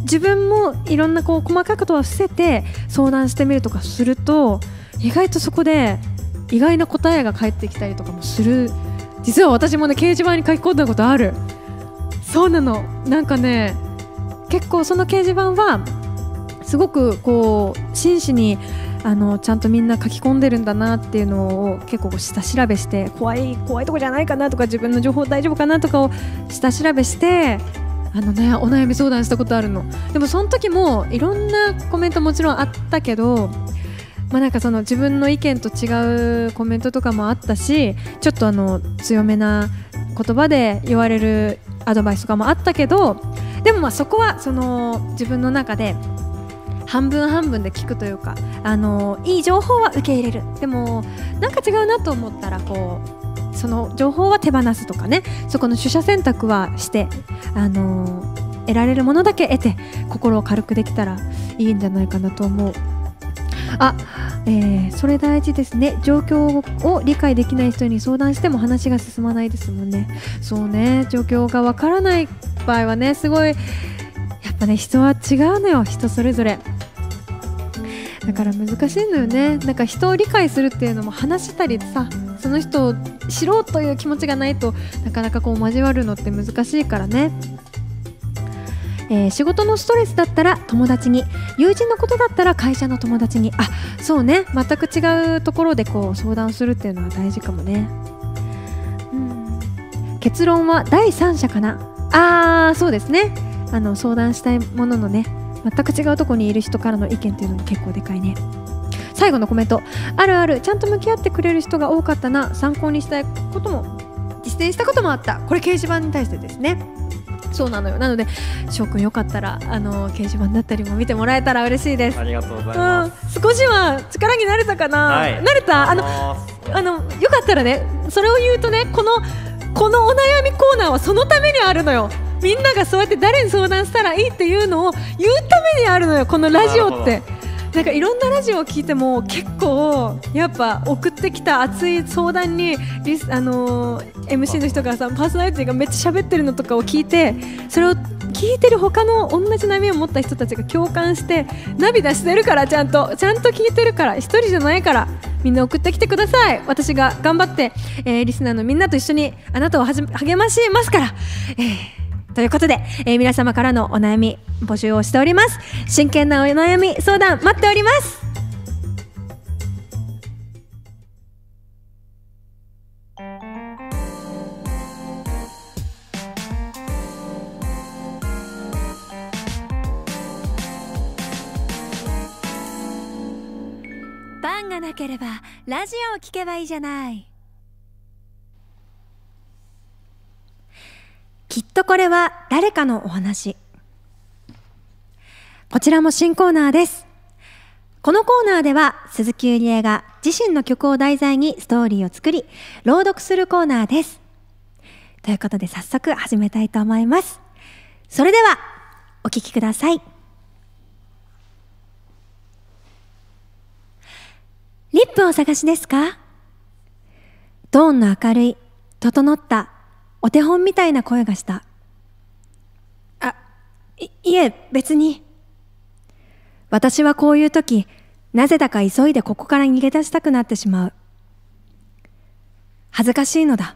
自分もいろんなこう細かいことは伏せて相談してみるとかすると意外とそこで意外な答えが返ってきたりとかもする。実は私もね掲示板に書き込んだことある。そうなの。なんかね結構その掲示板はすごくこう真摯にあのちゃんとみんな書き込んでるんだなっていうのを結構下調べして怖い怖いとこじゃないかなとか自分の情報大丈夫かなとかを下調べしてあのねお悩み相談したことあるの。でもその時もいろんなコメントもちろんあったけどまあ、なんかその自分の意見と違うコメントとかもあったしちょっとあの強めな言葉で言われるアドバイスとかもあったけどでもまあそこはその自分の中で半分半分で聞くというかあのいい情報は受け入れるでもなんか違うなと思ったらこうその情報は手放すとかねそこの取捨選択はしてあの得られるものだけ得て心を軽くできたらいいんじゃないかなと思う。あ、えー、それ大事ですね。状況を理解できない人に相談しても話が進まないですもんね。そうね。状況がわからない場合はねすごいやっぱね人は違うのよ。人それぞれ。だから難しいのよね。なんか人を理解するっていうのも話したりさその人を知ろうという気持ちがないとなかなかこう交わるのって難しいからね。えー、仕事のストレスだったら友達に。友人のことだったら会社の友達に。あそうね。全く違うところでこう相談するっていうのは大事かもね、うん、結論は第三者かな。あーそうですね。あの相談したいもののね全く違うとこにいる人からの意見っていうのも結構でかいね。最後のコメント。あるあるちゃんと向き合ってくれる人が多かったな。参考にしたいことも実践したこともあった。これ掲示板に対してですね。そうなのよ。なので翔くんよかったらあの掲示板だったりも見てもらえたら嬉しいです。ありがとうございます、うん、少しは力になれたかな、はい、なれた？あのあのよかったらねそれを言うとねこのこのお悩みコーナーはそのためにあるのよ。みんながそうやって誰に相談したらいいっていうのを言うためにあるのよこのラジオってなんかいろんなラジオを聞いても結構やっぱ送ってきた熱い相談にリス、あのー MC の人がさパーソナリティがめっちゃ喋ってるのとかを聞いてそれを聞いてる他の同じ悩みを持った人たちが共感して涙してるからちゃんとちゃんと聞いてるから一人じゃないからみんな送ってきてください。私が頑張って、えーリスナーのみんなと一緒にあなたを励ましますから、えー。ということで、えー皆様からのお悩み募集をしております。真剣なお悩み相談待っております。パンがなければラジオを聞けばいいじゃない。きっとこれは誰かのお話。こちらも新コーナーです。このコーナーでは鈴木ゆりえが自身の曲を題材にストーリーを作り朗読するコーナーです。ということで早速始めたいと思います。それではお聴きください。リップを探しですか？トーンの明るい整ったお手本みたいな声がした。あ、い、いえ、別に。私はこういう時、なぜだか急いでここから逃げ出したくなってしまう。恥ずかしいのだ。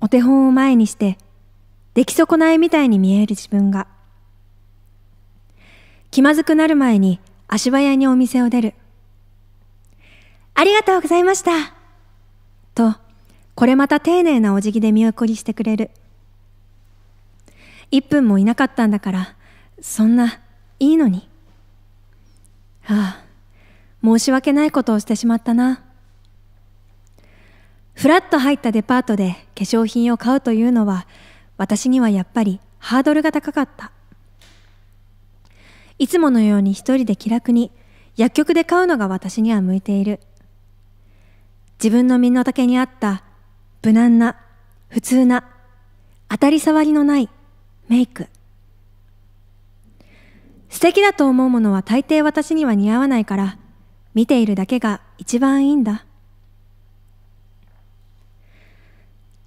お手本を前にして、出来損ないみたいに見える自分が。気まずくなる前に足早にお店を出る。ありがとうございました。と、これまた丁寧なお辞儀で見送りしてくれる。一分もいなかったんだから、そんな、いいのに。ああ、申し訳ないことをしてしまったな。ふらっと入ったデパートで化粧品を買うというのは、私にはやっぱりハードルが高かった。いつものように一人で気楽に薬局で買うのが私には向いている。自分の身の丈に合った無難な、普通な、当たり障りのないメイク。素敵だと思うものは大抵私には似合わないから、見ているだけが一番いいんだ。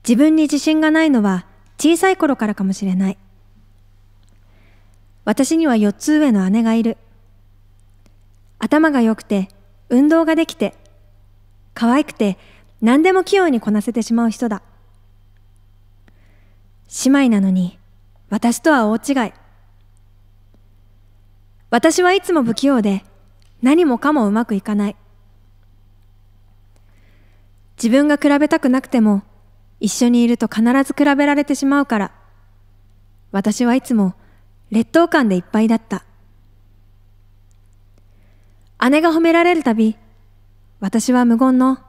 自分に自信がないのは小さい頃からかもしれない。私には4つ上の姉がいる。頭が良くて、運動ができて、可愛くて何でも器用にこなせてしまう人だ。姉妹なのに私とは大違い。私はいつも不器用で何もかもうまくいかない。自分が比べたくなくても一緒にいると必ず比べられてしまうから私はいつも劣等感でいっぱいだった。姉が褒められるたび私は無言の、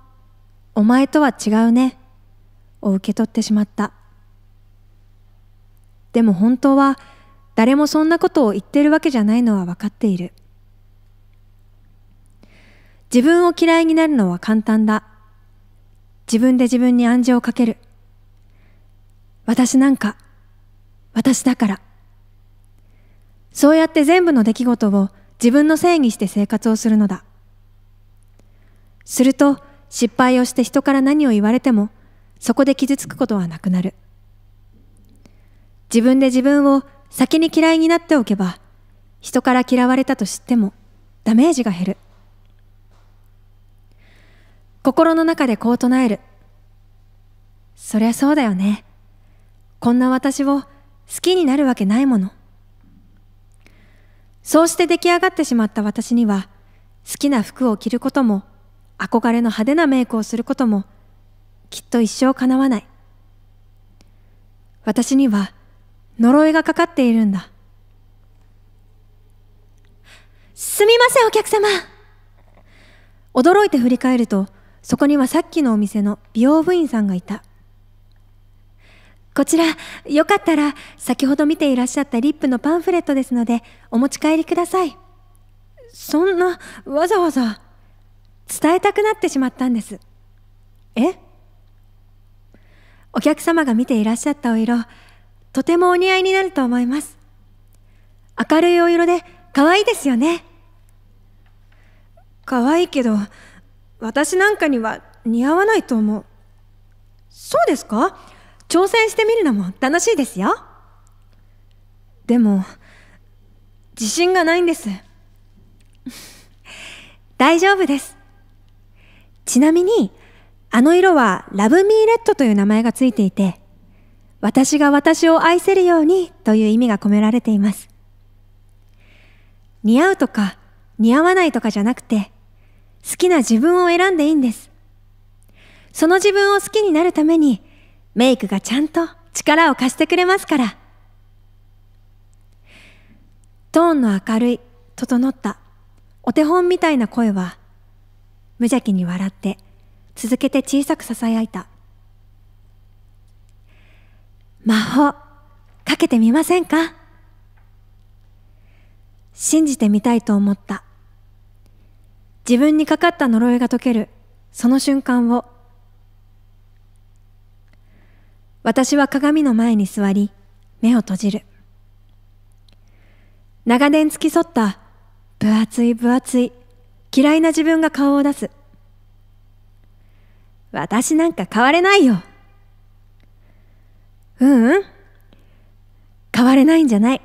お前とは違うね、を受け取ってしまった。でも本当は、誰もそんなことを言ってるわけじゃないのは分かっている。自分を嫌いになるのは簡単だ。自分で自分に暗示をかける。私なんか、私だから。そうやって全部の出来事を自分のせいにして生活をするのだ。すると失敗をして人から何を言われてもそこで傷つくことはなくなる。自分で自分を先に嫌いになっておけば人から嫌われたと知ってもダメージが減る。心の中でこう唱える。そりゃそうだよね。こんな私を好きになるわけないもの。そうして出来上がってしまった私には好きな服を着ることも憧れの派手なメイクをすることもきっと一生叶わない。私には呪いがかかっているんだ。すみません、お客様。驚いて振り返ると、そこにはさっきのお店の美容部員さんがいた。こちら、よかったら、先ほど見ていらっしゃったリップのパンフレットですので、お持ち帰りください。そんな、わざわざ。伝えたくなってしまったんです。え？お客様が見ていらっしゃったお色、とてもお似合いになると思います。明るいお色で可愛いですよね。可愛いけど、私なんかには似合わないと思う。そうですか？挑戦してみるのも楽しいですよ。でも、自信がないんです。大丈夫です。ちなみに、あの色はラブミーレッドという名前がついていて、私が私を愛せるようにという意味が込められています。似合うとか似合わないとかじゃなくて、好きな自分を選んでいいんです。その自分を好きになるために、メイクがちゃんと力を貸してくれますから。トーンの明るい、整った、お手本みたいな声は、無邪気に笑って、続けて小さく囁いた。魔法、かけてみませんか？信じてみたいと思った。自分にかかった呪いが解ける、その瞬間を。私は鏡の前に座り、目を閉じる。長年付き添った、分厚い分厚い、嫌いな自分が顔を出す。私なんか変われないよ。ううん。変われないんじゃない。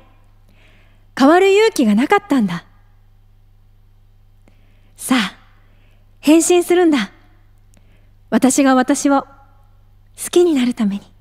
変わる勇気がなかったんだ。さあ、変身するんだ。私が私を好きになるために。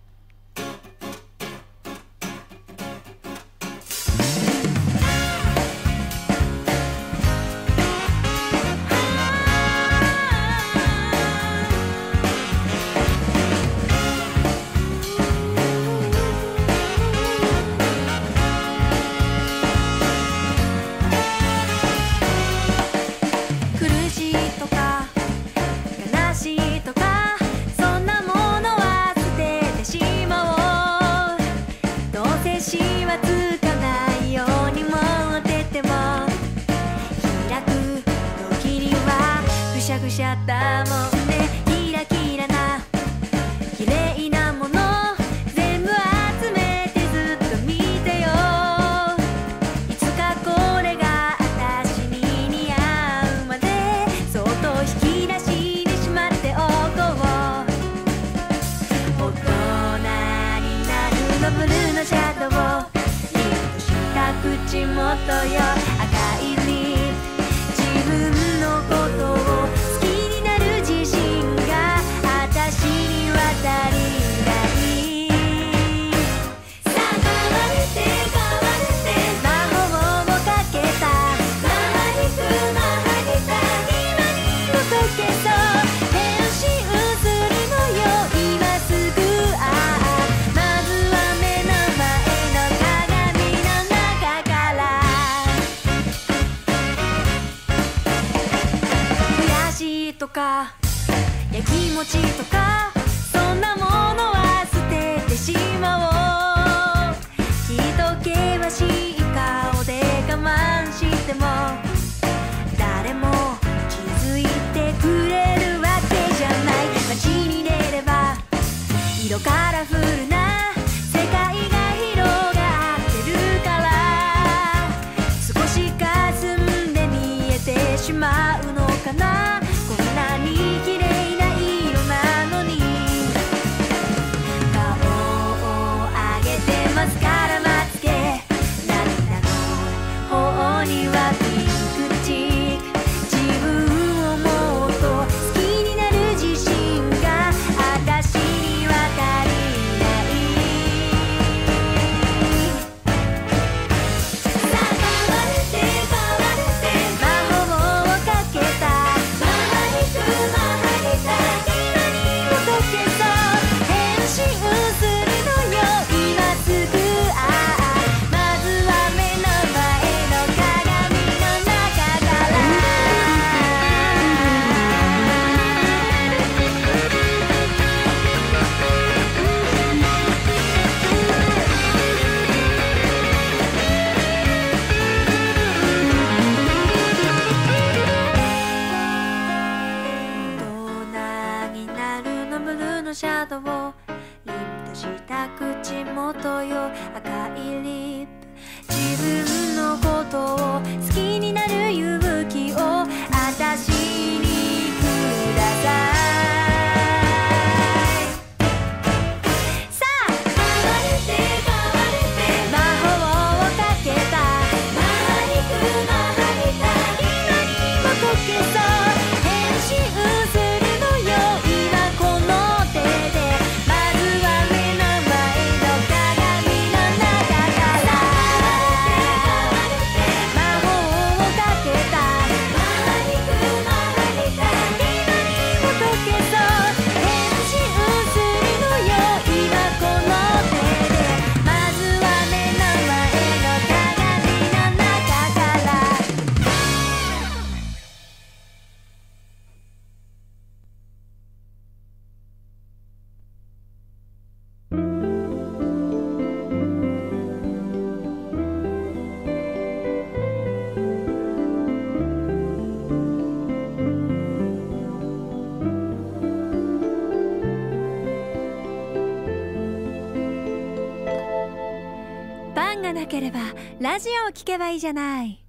ラジオを聞けばいいじゃない。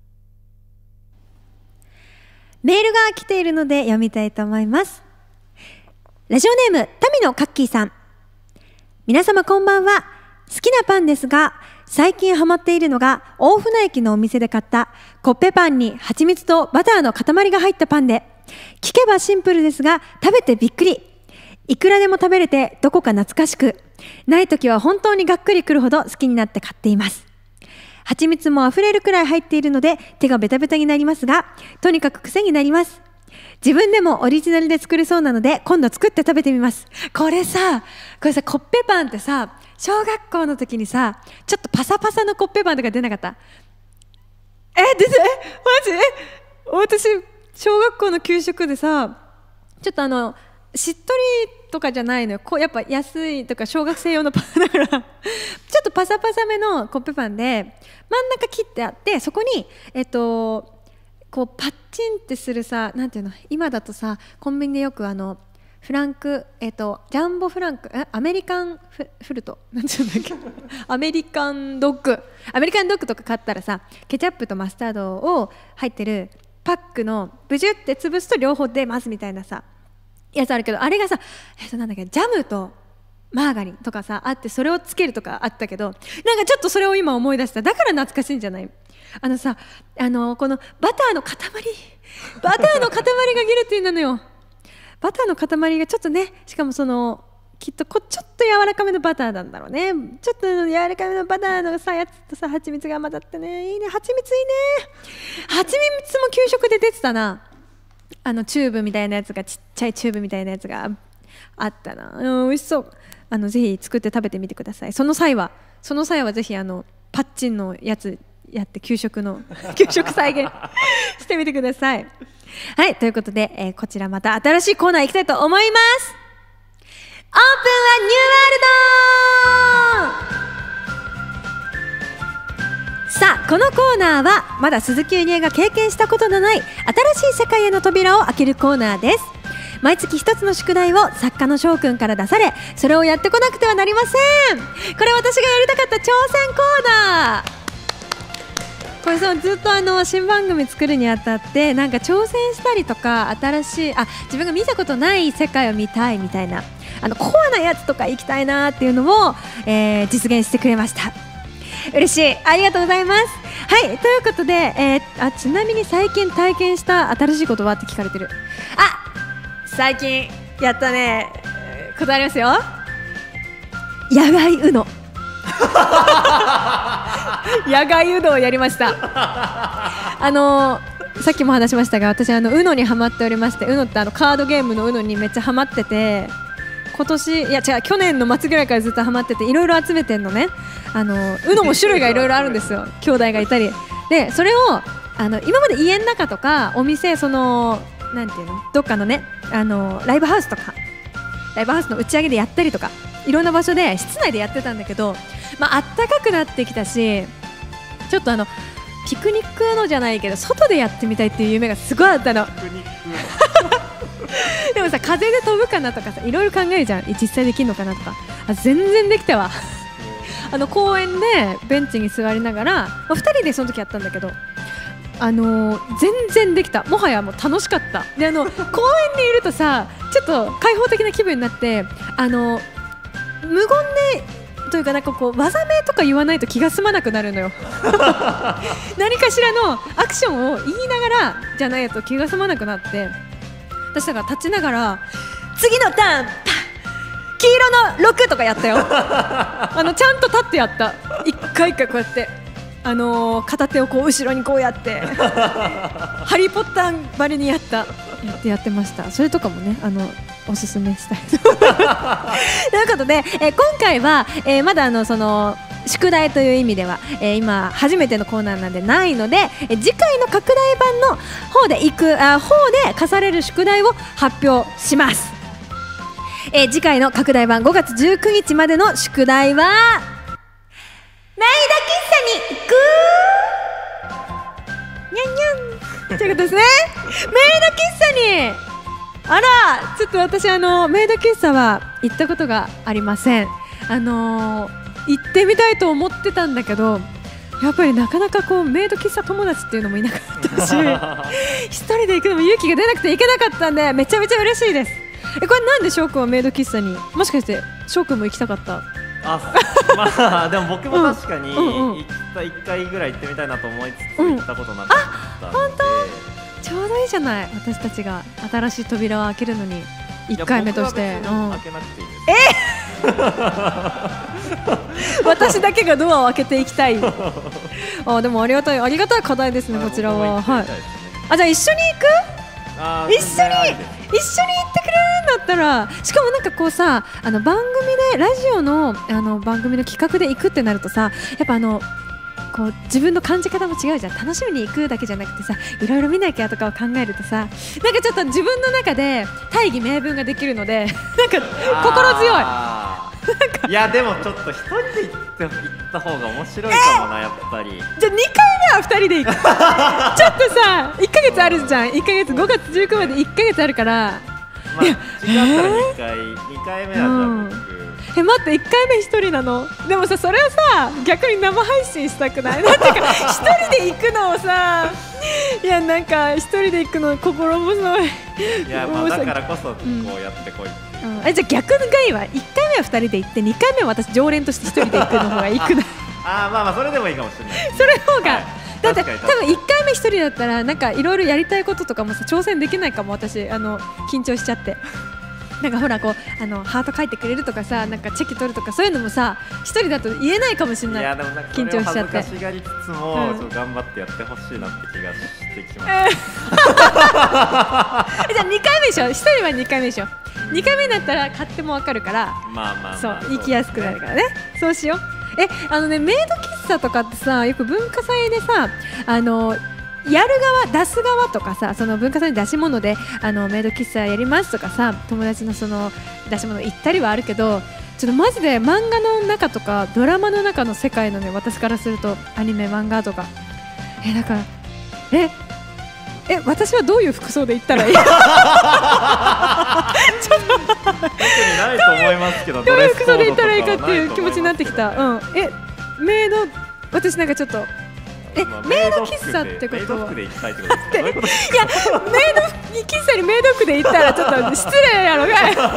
メールが来ているので読みたいと思います。ラジオネームタミのカッキーさん。皆様こんばんは。好きなパンですが最近ハマっているのが大船駅のお店で買ったコッペパンに蜂蜜とバターの塊が入ったパンで。聞けばシンプルですが食べてびっくり。いくらでも食べれてどこか懐かしく。ない時は本当にがっくりくるほど好きになって買っています。蜂蜜も溢れるくらい入っているので手がベタベタになりますがとにかく癖になります。自分でもオリジナルで作れそうなので今度作って食べてみます。これさこれさコッペパンってさ小学校の時にさちょっとパサパサのコッペパンとか出なかった？え出てえマジ？私小学校の給食でさちょっとあのしっとりとかじゃないのよ。こうやっぱ安いとか小学生用のパンだから。ちょっとパサパサめのコッペパンで真ん中切ってあってそこにえっとこうパッチンってするさなんていうの今だとさコンビニでよくあのフランクえっとジャンボフランクえアメリカンフフルト？なんていうんだっけ？アメリカンドッグ。アメリカンドッグとか買ったらさケチャップとマスタードを入ってるパックのブジュって潰すと両方出ますみたいなさやつあるけどあれがさ、えっとなんだっけジャムとマーガリンとかさあってそれをつけるとかあったけどなんかちょっとそれを今思い出した。だから懐かしいんじゃない？あのさあのこのバターの塊？バターの塊がギルティなのよ。バターの塊がちょっとねしかもそのきっとこちょっと柔らかめのバターなんだろうね。ちょっと柔らかめのバターのさやつとさ蜂蜜が混ざってね。いいね。蜂蜜いいね。蜂蜜も給食で出てたな。あのチューブみたいなやつがちっちゃいチューブみたいなやつがあったな、うん、美味しそう。あのぜひ作って食べてみてください。その際はその際はぜひあのパッチンのやつやって給食の 給食再現 してみてください。はいということで、えーこちらまた新しいコーナー行きたいと思います。 Open a New World。さあこのコーナーはまだ鈴木ゆりえが経験したことのない新しい世界への扉を開けるコーナーです。毎月一つの宿題を作家の翔くんから出されそれをやってこなくてはなりません。これ私がやりたかった挑戦コーナー。これそうずっとあの新番組作るにあたってなんか挑戦したりとか新しいあ自分が見たことない世界を見たいみたいなあのコアなやつとか行きたいなっていうのを、えー実現してくれました。嬉しい。ありがとうございます。はいということで、えーあちなみに最近体験した新しいことはって聞かれてる。あ最近やったね。えーことありますよ。野外うの。野外うどをやりました。あのさっきも話しましたが私あの UNO にハマっておりまして UNO ってあのカードゲームの UNO にめっちゃハマってて今年いや違う去年の末ぐらいからずっとハマってていろいろ集めてんのね。あの UNO も種類がいろいろあるんですよ。兄弟がいたり。でそれをあの今まで家の中とかお店そのなんていうの？どっかのねあのライブハウスとか。ライブハウスの打ち上げでやったりとか。いろんな場所で室内でやってたんだけど、まあったかくなってきたしちょっとあのピクニックのじゃないけど外でやってみたいっていう夢がすごいあったの でもさ風で飛ぶかなとかさいろいろ考えるじゃん。実際できるのかなとか。あ全然できたわあの公園でベンチに座りながら、まあ、2人でその時やったんだけどあのー全然できた。もはやもう楽しかった。であの 公園にいるとさちょっと開放的な気分になってあの無言でというかなんかこう技名とか言わないと気が済まなくなるのよ。何かしらのアクションを言いながらじゃないと気が済まなくなって私だから立ちながら次のターン黄色の6とかやったよ。あのちゃんと立ってやった。一回一回こうやってあのー片手をこう後ろにこうやって ハリー・ポッターばりにやった。やってやってました。それとかもねあのおすすめしたい ということで、えー今回は、えーまだあのその宿題という意味では、えー今初めてのコーナーなんでないので、えー次回の拡大版の方で行くあ方で課される宿題を発表します。えー次回の拡大版5月19日までの宿題はメイド喫茶に行く。にゃんにゃんということですね。メイド喫茶に。あらちょっと私あのメイド喫茶は行ったことがありません。あのー行ってみたいと思ってたんだけどやっぱりなかなかこうメイド喫茶友達っていうのもいなかったし 一人で行くのも勇気が出なくて行けなかったんでめちゃめちゃ嬉しいです。えこれなんで翔くんはメイド喫茶に？もしかして翔くんも行きたかった？あまあでも僕も確かにうんうん。うん行った1回ぐらい行ってみたいなと思いつつうん。行ったことなかったんで、本ちょうどいいじゃない？私たちが新しい扉を開けるのに1回目として。開けなくていいです 私だけがドアを開けていきたい。あでもありがたい。ありがたい課題ですねこちらは。はい。あじゃあ一緒に行く？あ一緒に一緒に行ってくれるんだったら。しかもなんかこうさあの番組でラジオのあの番組の企画で行くってなるとさやっぱあのこう自分の感じ方も違うじゃん。楽しみに行くだけじゃなくてさいろいろ見なきゃとかを考えるとさなんかちょっと自分の中で大義名分ができるのでなんか心強い。いやでもちょっと一人で行って行った方が面白いかもなやっぱり。じゃあ2回目は2人で行く。ちょっとさ1ヶ月あるじゃん。1ヶ月5月19まで1ヶ月あるから。まあ違ったら2回二回目はじゃあうん僕え待って1回目1人なの？でもさそれをさ逆に生配信したくない？なんていうか1人で行くのをさいやなんか1人で行くの心細い、いやまあだからこそこうやってこいってう。ん、えじゃあ逆がいいわ。1回目は2人で行って2回目は私常連として1人で行くの方がいいくない？ああまあまあそれでもいいかもしれない。それの方が、はい。だって多分1回目1人だったらなんかいろいろやりたいこととかもさ挑戦できないかも私。あの緊張しちゃって。なんかほらこうあのハート書いてくれるとかさなんかチェキ取るとかそういうのもさ一人だと言えないかもしれない。いやでもなんか緊張しちゃって。恥ずかしがりつつも、うん。頑張ってやってほしいなって気がしてきました、え じゃあ2回目でしょ1人は2回目でしょ2回目になったら勝手もわかるからまあまあまあそう行きやすくなるからね。そうしよう。えあのねメイド喫茶とかってさよく文化祭でさあのやる側出す側とかさその文化祭の出し物であのメイド喫茶やりますとかさ友達のその出し物行ったりはあるけどちょっとマジで漫画の中とかドラマの中の世界のね私からするとアニメ漫画とかえだからええ私はどういう服装で行ったらいい？特にないと思いますけどどういう服装で行ドったらいいかっていう気持ちになってきた。うん。え、メイド、私なんかちょっと、え、まあメイド喫茶ってこと？は。服で行きたいや、メイド喫茶にメイド服で行ったらちょっと失礼やろがい。いや、な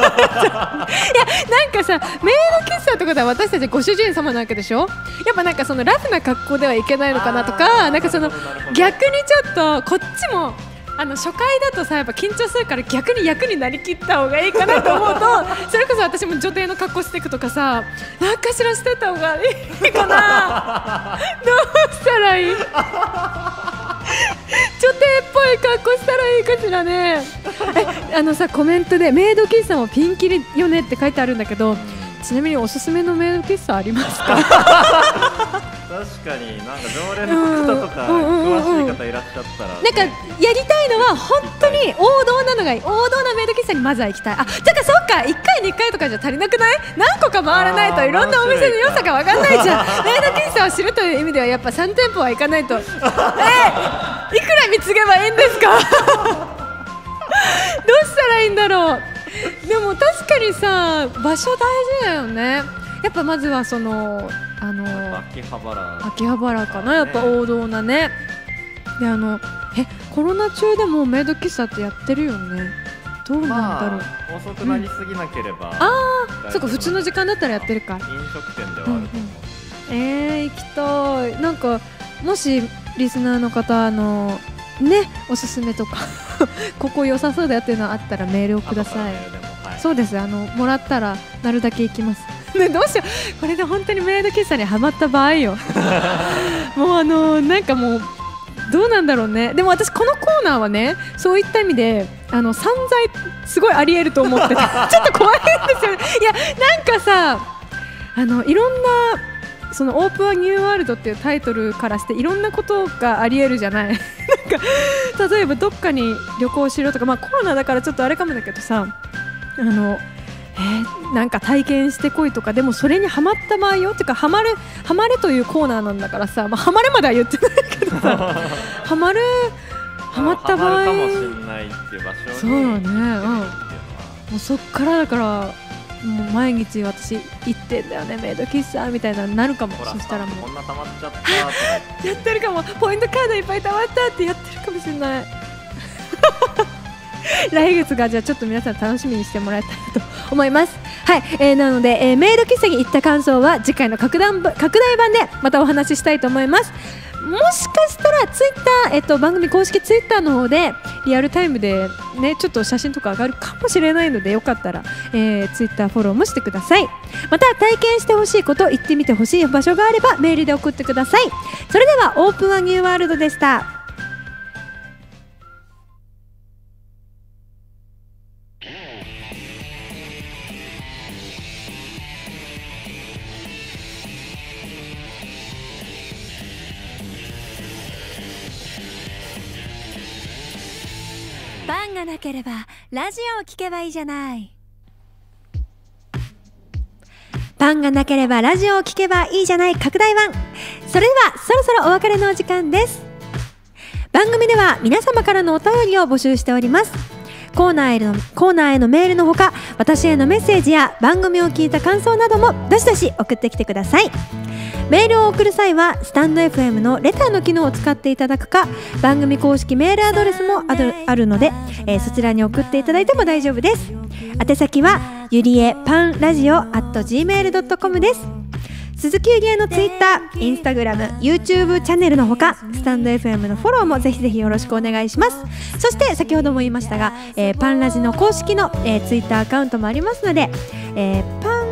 んかさ、メイド喫茶ってことは私たちご主人様なわけでしょ？やっぱなんかそのラフな格好ではいけないのかなとあか、ーなんかその逆にちょっとこっちもあの初回だとさやっぱ緊張するから逆に役になりきった方がいいかなと思うと それこそ私も女帝の格好していくとかさ何かしらしてた方がいいかな。どうしたらいい？女帝っぽい格好したらいいかしらね。えあのさコメントでメイド喫茶もピンキリよねって書いてあるんだけどちなみにおすすめのメイド喫茶ありますか？確かになんか常連の方とか詳しい方いらっしゃったら、なんかやりたいのは本当に王道なのがいい。王道なメイド喫茶にまずは行きたい。あだからそっか1回2回とかじゃ足りなくない？何個か回らないといろんなお店の良さが分かんないじゃん。メイド喫茶を知るという意味ではやっぱ3店舗は行かないと。えいくら貢げばいいんですか？どうしたらいいんだろう？でも確かにさ場所大事だよね。やっぱまずはそのあの秋葉原。秋葉原かなやっぱ王道なね。であのえコロナ中でもメイド喫茶ってやってるよね。どうなんだろう、まあ遅くなりすぎなければ、ああそっか普通の時間だったらやってるか飲食店ではあると思う、えー、行きたい。なんかもしリスナーの方あのねおすすめとか ここ良さそうだよっていうのあったらメールをください。はい。そうです。あのもらったらなるだけ行きます。ねどうしよう。これで本当にメイド喫茶にはまった場合よ。もうあのなんかもうどうなんだろうね。でも私このコーナーはねそういった意味であの散財すごいありえると思ってて。ちょっと怖いんですよね。いやなんかさあのいろんなそのオープンニューワールドっていうタイトルからしていろんなことがありえるじゃない。なんか例えばどっかに旅行しろとかまあコロナだからちょっとあれかもだけどさあのえーなんか体験してこいとかでもそれにはまった場合よっていうかはまるはまれというコーナーなんだからさ、まあ、はまれまでは言ってないけどさ はまるはまった場合かもしれないっていう場所にそうだねうん。もうそっからだからもう毎日私行ってんだよねメイド喫茶みたいななるかも。そしたらもこんな溜まっちゃった。やってるかも。ポイントカードいっぱい貯まったってやってるかもしれない。来月がじゃあちょっと皆さん楽しみにしてもらえたらと思います。はい、えーなので、えーメイド喫茶に行った感想は次回の拡大ば拡大版でまたお話ししたいと思いますもしかしたらツイッター、えっと、番組公式ツイッターの方でリアルタイムでねちょっと写真とか上がるかもしれないのでよかったら、えー、ツイッターフォローもしてください。また体験してほしいこと行ってみてほしい場所があればメールで送ってください。それではオープンはニューワールドでした。なければラジオを聞けばいいじゃない。パンがなければラジオを聞けばいいじゃない拡大版。それではそろそろお別れのお時間です。番組では皆様からのお便りを募集しております。コーナーへのコーナーへのメールのほか私へのメッセージや番組を聞いた感想などもどしどし送ってきてください。メールを送る際はスタンド FM のレターの機能を使っていただくか番組公式メールアドレスもあるあるので、えーそちらに送っていただいても大丈夫です。宛先はゆりえパンラジオ at gmail.com です。鈴木ゆりえのツイッター、インスタグラム、YouTube チャンネルのほかスタンド FM のフォローもぜひぜひよろしくお願いします。そして先ほども言いましたが、えーパンラジの公式の、えー、ツイッターアカウントもありますので、えーパン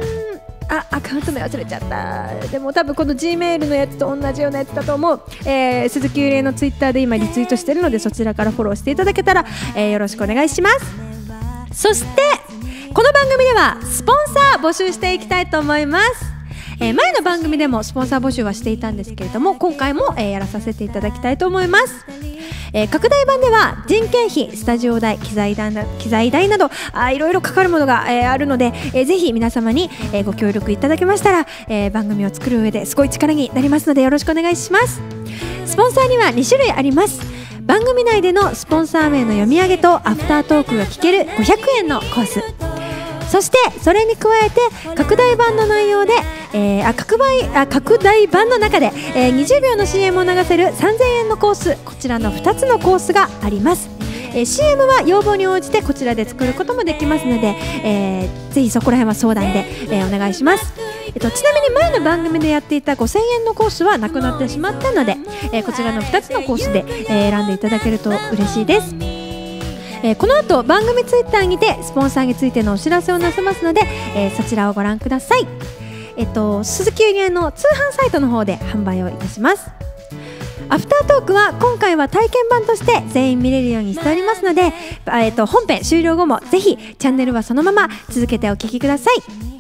あアカウント名忘れちゃった。でも多分この G メールのやつと同じようなやつだと思う、えー鈴木ゆりえのツイッターで今リツイートしてるのでそちらからフォローしていただけたら、えーよろしくお願いします。そしてこの番組ではスポンサー募集していきたいと思います、えー前の番組でもスポンサー募集はしていたんですけれども今回も、えーやらさせていただきたいと思います。えー拡大版では人件費スタジオ代機材代な機材代などあいろいろかかるものが、えーあるので、えーぜひ皆様に、えーご協力いただけましたら、えー番組を作る上ですごい力になりますのでよろしくお願いします。スポンサーには2種類あります。番組内でのスポンサー名の読み上げとアフタートークが聞ける500円のコース。そしてそれに加えて拡大版の内容で、えーあ拡大あ拡大版の中で、えー20秒の CM を流せる3000円のコースこちらの2つのコースがあります、えー CM は要望に応じてこちらで作ることもできますので、えーぜひそこら辺は相談で、えーお願いします。えっと、ちなみに前の番組でやっていた5000円のコースはなくなってしまったので、えーこちらの2つのコースで、えー選んでいただけると嬉しいです。えーこの後番組ツイッターにてスポンサーについてのお知らせをなさますので、えーそちらをご覧ください。えっと鈴木ゆりえの通販サイトの方で販売をいたします。アフタートークは今回は体験版として全員見れるようにしておりますので、えっと本編終了後もぜひチャンネルはそのまま続けてお聴きください。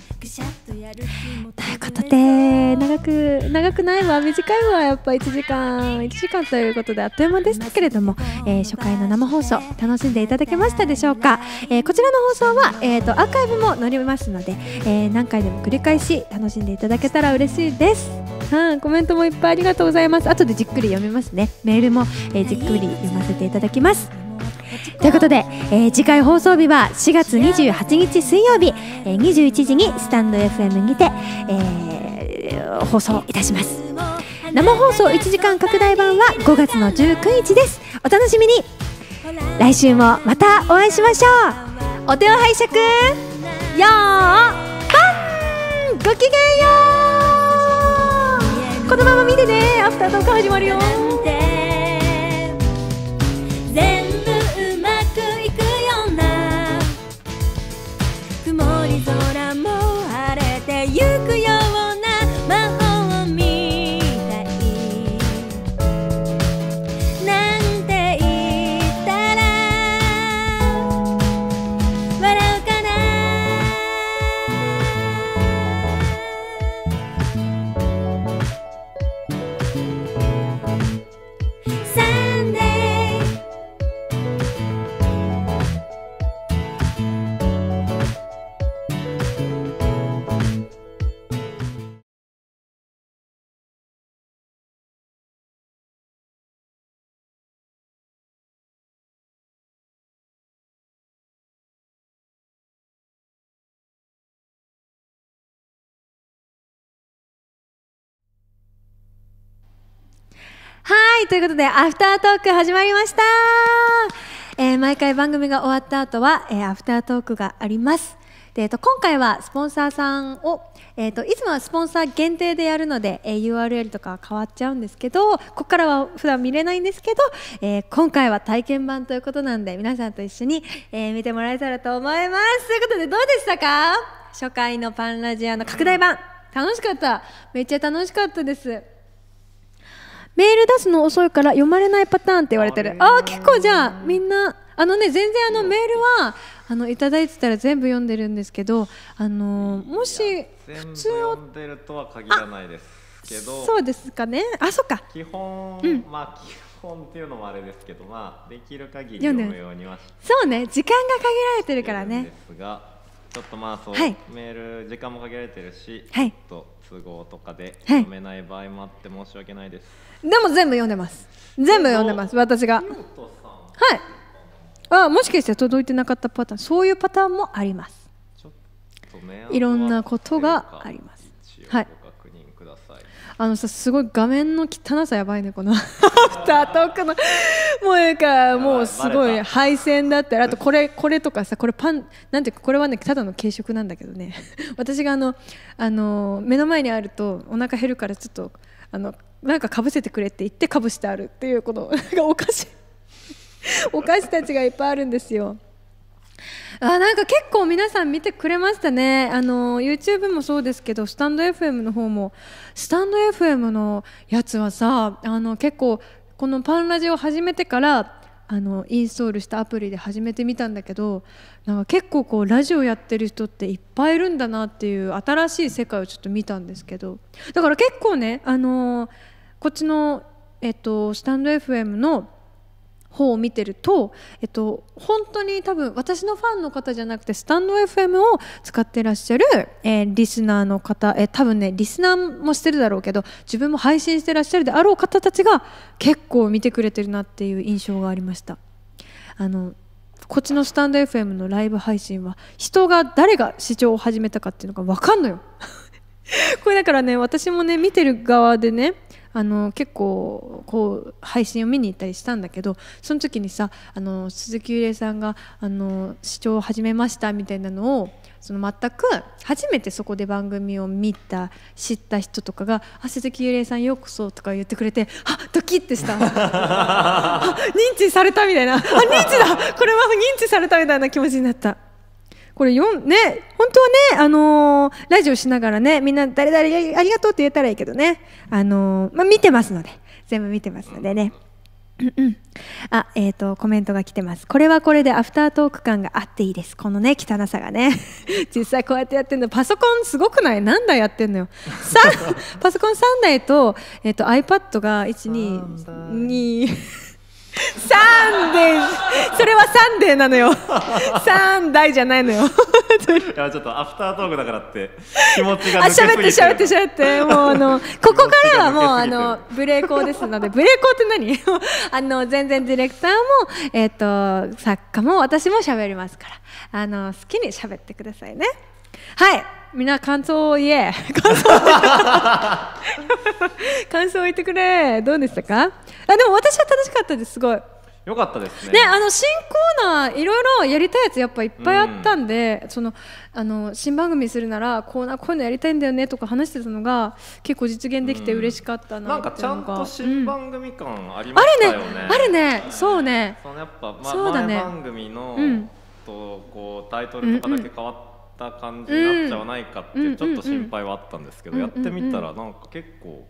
ということで長く長くないわ。短いわ。やっぱ1時間。1時間ということであっという間でしたけれども、えー初回の生放送楽しんでいただけましたでしょうか、えーこちらの放送は、えー、とアーカイブも載りますので、えー何回でも繰り返し楽しんでいただけたら嬉しいです。はい、コメントもいっぱいありがとうございます。後でじっくり読みますね。メールも、えーじっくり読ませていただきます。ということで、えー次回放送日は4月28日水曜日、えー21時にスタンド FM にて、えー放送いたします。生放送1時間拡大版は5月の19日です。お楽しみに。来週もまたお会いしましょう。お手を拝借。よーパンごきげんよう。このまま見てね。アフタートーク始まるよはいということでアフタートーク始まりました、えー毎回番組が終わった後は、えーアフタートークがあります。で、えーと今回はスポンサーさんを、えー、といつもはスポンサー限定でやるので、えー URL とかは変わっちゃうんですけどここからは普段見れないんですけど、えー今回は体験版ということなんで皆さんと一緒に、えー見てもらえたらと思います。ということでどうでしたか？初回のパンラジアの拡大版。楽しかった。めっちゃ楽しかったです。メール出すの遅いから読まれないパターンって言われてる。ああー結構じゃあみんなあのね全然あのメールはあのいただいてたら全部読んでるんですけどあのもし普通を読んでるとは限らないですけどそうですかね。あそっか。基本、うん。まあ基本っていうのもあれですけどまあできる限り読むようにはしそうね。時間が限られてるからね。ですがちょっとまあそう、はい。メール時間も限られてるし、はい。ちょっと都合とかではい。読めない場合もあって申し訳ないです、でも全部読んでます。全部読んでます私が。はい。あもしかして届いてなかったパターンそういうパターンもあります。いろんなことがあります。はい。あのさすごい画面の汚さやばいねこの。アフタートークの。もうなんかもうすごい配線だったりあとこれこれとかさこれパンなんていうかこれはねただの軽食なんだけどね。私があのあの目の前にあるとお腹減るからちょっとあのなんかかぶせてくれって言ってかぶしてあるっていうこの なんかお菓子 お菓子たちがいっぱいあるんですよ。あなんか結構皆さん見てくれましたねあの YouTube もそうですけどスタンド FM の方もスタンド FM のやつはさあの結構このパンラジを始めてからあのインストールしたアプリで始めてみたんだけどなんか結構こうラジオやってる人っていっぱいいるんだなっていう新しい世界をちょっと見たんですけどだから結構ねあのこっちの、えっと、スタンド FM の方を見てると、えっと、本当に多分私のファンの方じゃなくてスタンド FM を使ってらっしゃる、えーリスナーの方、えー多分ねリスナーもしてるだろうけど自分も配信してらっしゃるであろう方たちが結構見てくれてるなっていう印象がありました。あのこっちのスタンド FM のライブ配信は人が誰が視聴を始めたかっていうのが分かんのよ。これだからね私もね見てる側でねあの結構こう配信を見に行ったりしたんだけどその時にさあの鈴木優玲さんがあの視聴を始めましたみたいなのをその全く初めてそこで番組を見た知った人とかが「あ鈴木優玲さんようこそ」とか言ってくれてあドキッてした。あ認知されたみたいな。あ認知だ。これは認知されたみたいな気持ちになった。これよんね本当はねあのーラジオしながらねみんな誰々ありがとうって言えたらいいけどね。あのーまあ見てますので。全部見てますのでね。うんうん。あえっ、とコメントが来てます。これはこれでアフタートーク感があっていいです。このね汚さがね。実際こうやってやってんの。パソコンすごくない？何台やってんのよ。さ パソコン3台と,、えー、と iPad が122サンデーそれはサンデーなのよ。サンダイじゃないのよ。いやちょっとアフタートークだからって気持ちがあ抜けすぎて。喋って喋って喋って。もうあの ここからはもうあのブレイコーですのでブレイコーって何？あの全然ディレクターもえっ、と作家も私も喋りますから。あの好きに喋ってくださいね。はいみんな 感想を言え。感想を言ってくれ。どうでしたか？あでも私は楽しかったですすごい。よかったですね。ね、あの新コーナーいろいろやりたいやつやっぱいっぱいあったんで、そのあの新番組するならコーナーこういうのやりたいんだよねとか話してたのが結構実現できて嬉しかったななんかちゃんと新うん番組感ありまあるね。したよね、あるねそうね。そのやっぱ、まそうだね。前番組の、うん。とこうタイトルとかだけ変わった感じになっちゃわないかってちょっと心配はあったんですけど、うん。やってみたらなんか結構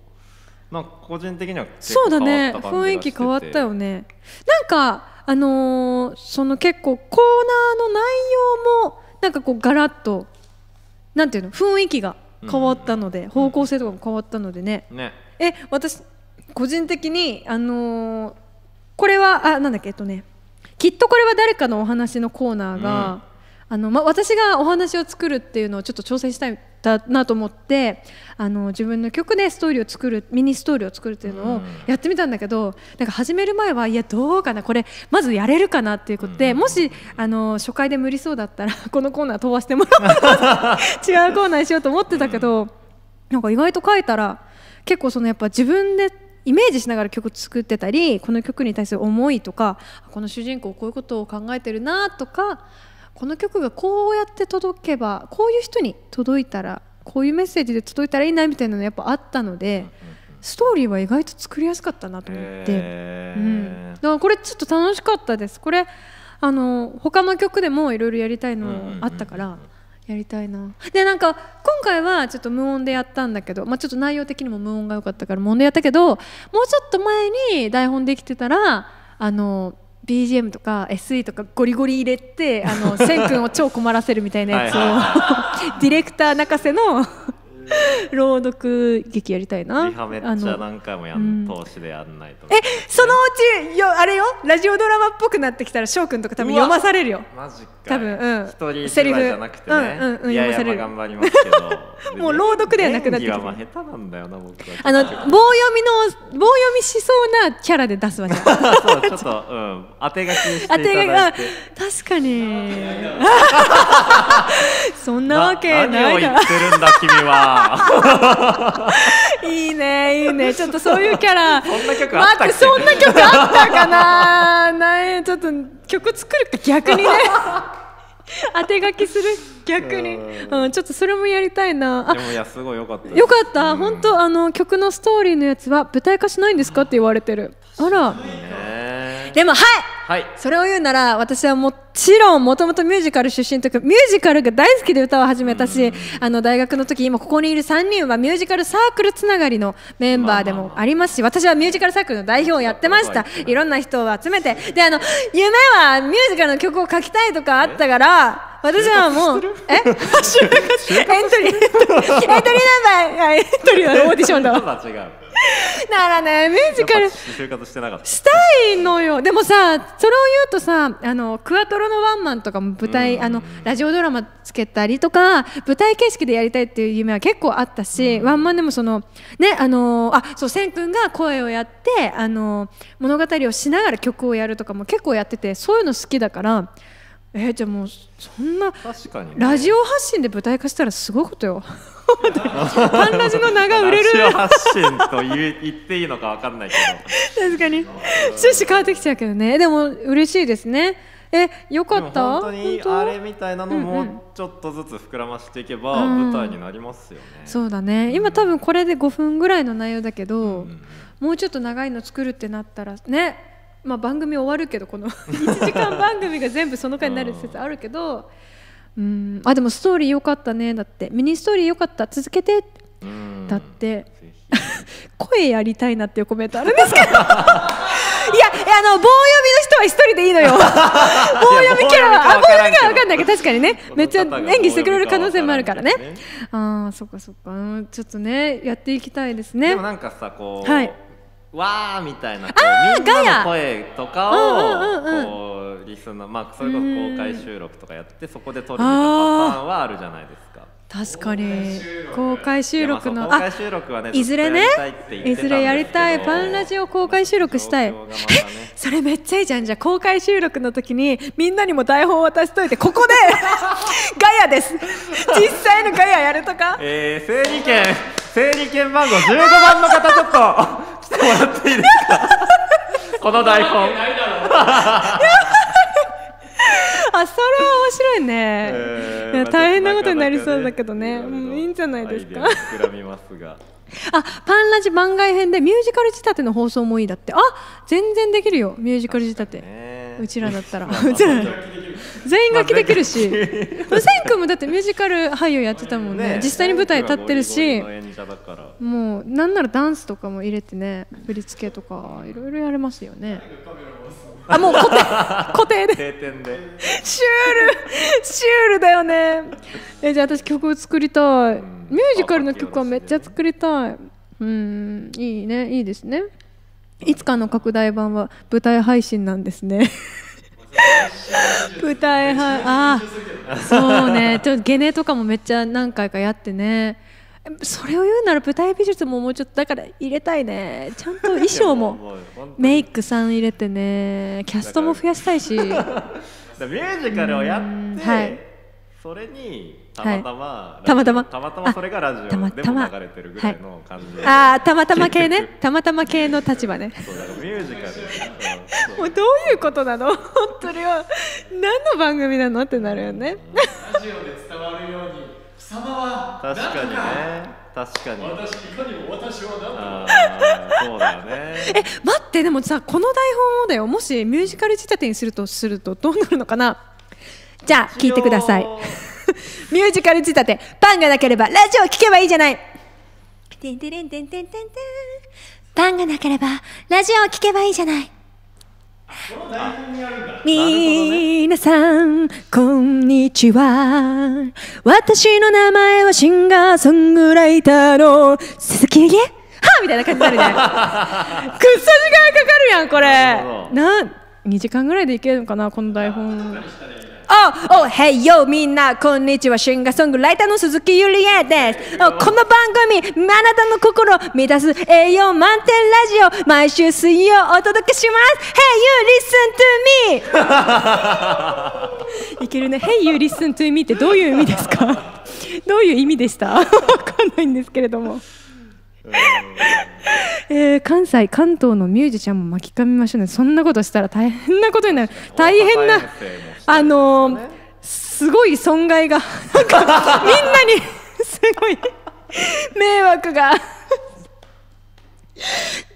なんか個人的には結そうだ構変わねった感じが雰囲気変わったよね。なんかあのーその結構コーナーの内容もなんかこうガラッとなんていうの雰囲気が変わったので、方向性とかも変わったのでね、ね。え私個人的にあのーこれはあなんだっけえっとねきっとこれは誰かのお話のコーナーが、あのま、私がお話を作るっていうのをちょっと挑戦したいだなと思ってあの自分の曲でストーリーを作るミニストーリーを作るっていうのをうん。やってみたんだけどなんか始める前はいやどうかなこれまずやれるかなっていうことで、うん。もしあの初回で無理そうだったら このコーナー飛ばしてもらう 違うコーナーにしようと思ってたけど、なんか意外と書いたら結構そのやっぱ自分でイメージしながら曲作ってたりこの曲に対する思いとかこの主人公こういうことを考えてるなとかこの曲がこうやって届けばこういう人に届いたらこういうメッセージで届いたらいいなみたいなのやっぱあったのでストーリーは意外と作りやすかったなと思って。うん、だからこれちょっと楽しかったです。これあの他の曲でもいろいろやりたいのあったからやりたいな。でなんか今回はちょっと無音でやったんだけど、まあ、ちょっと内容的にも無音が良かったから無音でやったけどもうちょっと前に台本できてたらあの BGM とか SE とかゴリゴリ入れてあの千君を超困らせるみたいなやつをはい。ディレクター泣かせの 朗読劇やりたいな。リハめっちゃ何回もやうん。ん通しでやんないと。えそのうちよあれよ？ラジオドラマっぽくなってきたら翔くんとか多分読まされるよ。マジか多分うん。一人セリフじゃなくてね、うんうんうんいやいや頑張りますけど。もう朗読ではなくなってきてる演技はまあ下手なんだよな僕は。あの棒読みの棒読みしそうなキャラで出すわじゃんそうちょっとうん。当て書きしていただいて。確かに。そんなわけ何ないなを言ってるんだ君は いいねいいね。ちょっとそういうキャラ。そんな曲あったっけ？待ってそんな曲あったかな？ないちょっと曲作るか？逆にね。当て書きする？逆に。うん。うんちょっとそれもやりたいな。あでもいやすごい良かった。よかった、うん。本当あの曲のストーリーのやつは舞台化しないんですかって言われてる。あら。ねでもはい！はい。それを言うなら私はもちろんもともとミュージカル出身というかミュージカルが大好きで歌を始めたし、あの大学の時今ここにいる3人はミュージカルサークルつながりのメンバーでもありますし私はミュージカルサークルの代表をやってました。いろんな人を集めて。であの夢はミュージカルの曲を書きたいとかあったから私はもうえ？エントリーエントリーナンバーあエントリーはオーディションだわ。まだからねミュージカル。してなかった。したいのよ。でもさそれを言うとさあのクワトロのワンマンとかも舞台、うん。あのラジオドラマつけたりとか舞台形式でやりたいっていう夢は結構あったし、ワンマンでもそのねあのあそう千君が声をやってあの物語をしながら曲をやるとかも結構やっててそういうの好きだからえじゃあもうそんな確かにね。ラジオ発信で舞台化したらすごいことよ。パンラジの名が売れる。ラジオ発信と言え言っていいのかわかんないけど。確かに。趣旨変わってきちゃうけどね。でも嬉しいですね。えよかった？本当にあれみたいなのうんうん。もうちょっとずつ膨らましていけばうん。舞台になりますよね。そうだね。今多分これで5分ぐらいの内容だけど、うんうん。もうちょっと長いの作るってなったらねまあ番組終わるけどこの 1時間番組が全部その回になる説あるけどうんあでもストーリー良かったねだって。ミニストーリー良かった。続けて。うん。だって。声やりたいなっていうコメントあるんですけど。いやいやあの棒読みの人は一人でいいのよ。棒読みキャラはあ棒読みキャラわかんないけど。確かにね。めっちゃ演技してくれる可能性もあるからね。ああそっかそっか。うんちょっとねやっていきたいですねでもなんかさこう、はいわーみたいなこうみんなの声とかをこうリスナーまあそれこそ公開収録とかやってそこで撮るみたいなパターンはあるじゃないですか。確かに。公開収録。のあいずれね？いずれやりたいパンラジオ公開収録したいね。それめっちゃいいじゃん。じゃあ公開収録の時にみんなにも台本渡しといてここで ガヤです。実際のガヤやるとか？えー、整理券。整理券番号15番の方ちょっと来てもらっていいですか？この台本 あそれは面白いね、えーまあいや大変なことになりそうだけどちね。ょっとなかなかうんいいんじゃないですか。膨らみますが。あパンラジ番外編でミュージカル仕立ての放送もいいだって。あ全然できるよ。ミュージカル仕立て、ね。うちらだったら。うちら。全員楽器できるし。千君もだってミュージカル俳優やってたもんね。実際に舞台立ってるし。もうなんならダンスとかも入れてね振り付けとかいろいろやれますよねあもう固定 固定で。定点で。シュールシュールだよね。えじゃあ私曲作りたい。ミュージカルの曲はめっちゃ作りたい。うんいいね。いいですね。いつかの拡大版は舞台配信なんですね。舞台配ああそうね。ちょっとゲネとかもめっちゃ何回かやってねそれを言うなら舞台美術ももうちょっとだから入れたいね。ちゃんと衣装も。メイクさん入れてね。キャストも増やしたいし。ミュージカルをやって、はい。それにたまたま、たまたま？たまたまそれがラジオたまでたま？も流れてるぐらいの感じで、ああたまたま系ね。たまたま系の立場ね。そうだからミュージカル、もうどういうことなの？本当には。何の番組なの？ってなるよね。ラジオで伝わるように貴様は確かにね。確かに。私いかにも私は何とそうだよね。え待ってでもさこの台本をだよ。もしミュージカル仕立てにするとするとどうなるのかな？じゃあ聞いてください。ミュージカル仕立て。パンがなければラジオ聞けばいいじゃない。てんてれんてんてんてんてんパンがなければラジオ聞けばいいじゃないみなさんこんにちは。私の名前はシンガーソングライターの鈴木はみたいな感じになるね くっそ時間かかるやんこれ。な2時間ぐらいでいけるのかなこの台本あ、お、へいよみんなこんにちはシンガーソングライターの鈴木ゆりえですあこの番組あなたの心を満たす栄養満点ラジオ毎週水曜お届けします Hey you listen to me! いけるね Hey you listen to me ってどういう意味ですかどういう意味でしたわかんないんですけれどもえー関西関東のミュージシャンも巻き込みましょうねそんなことしたら大変なことになる大変なあのーすごい損害がなんかみんなにすごい迷惑が。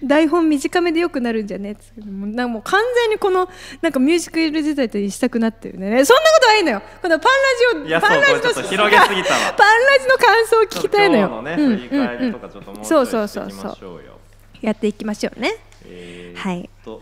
台本短めでよくなるんじゃね？ってもうなんかもう完全にこのなんかミュージカル自体としたくなってるね。そんなことはいいのよ。このパンラジオパンラジそうこれちょっと広げすぎたわ。パンラジの感想を聞きたいのよ。そうそうそうそう。やっていきましょうね。えーはい。と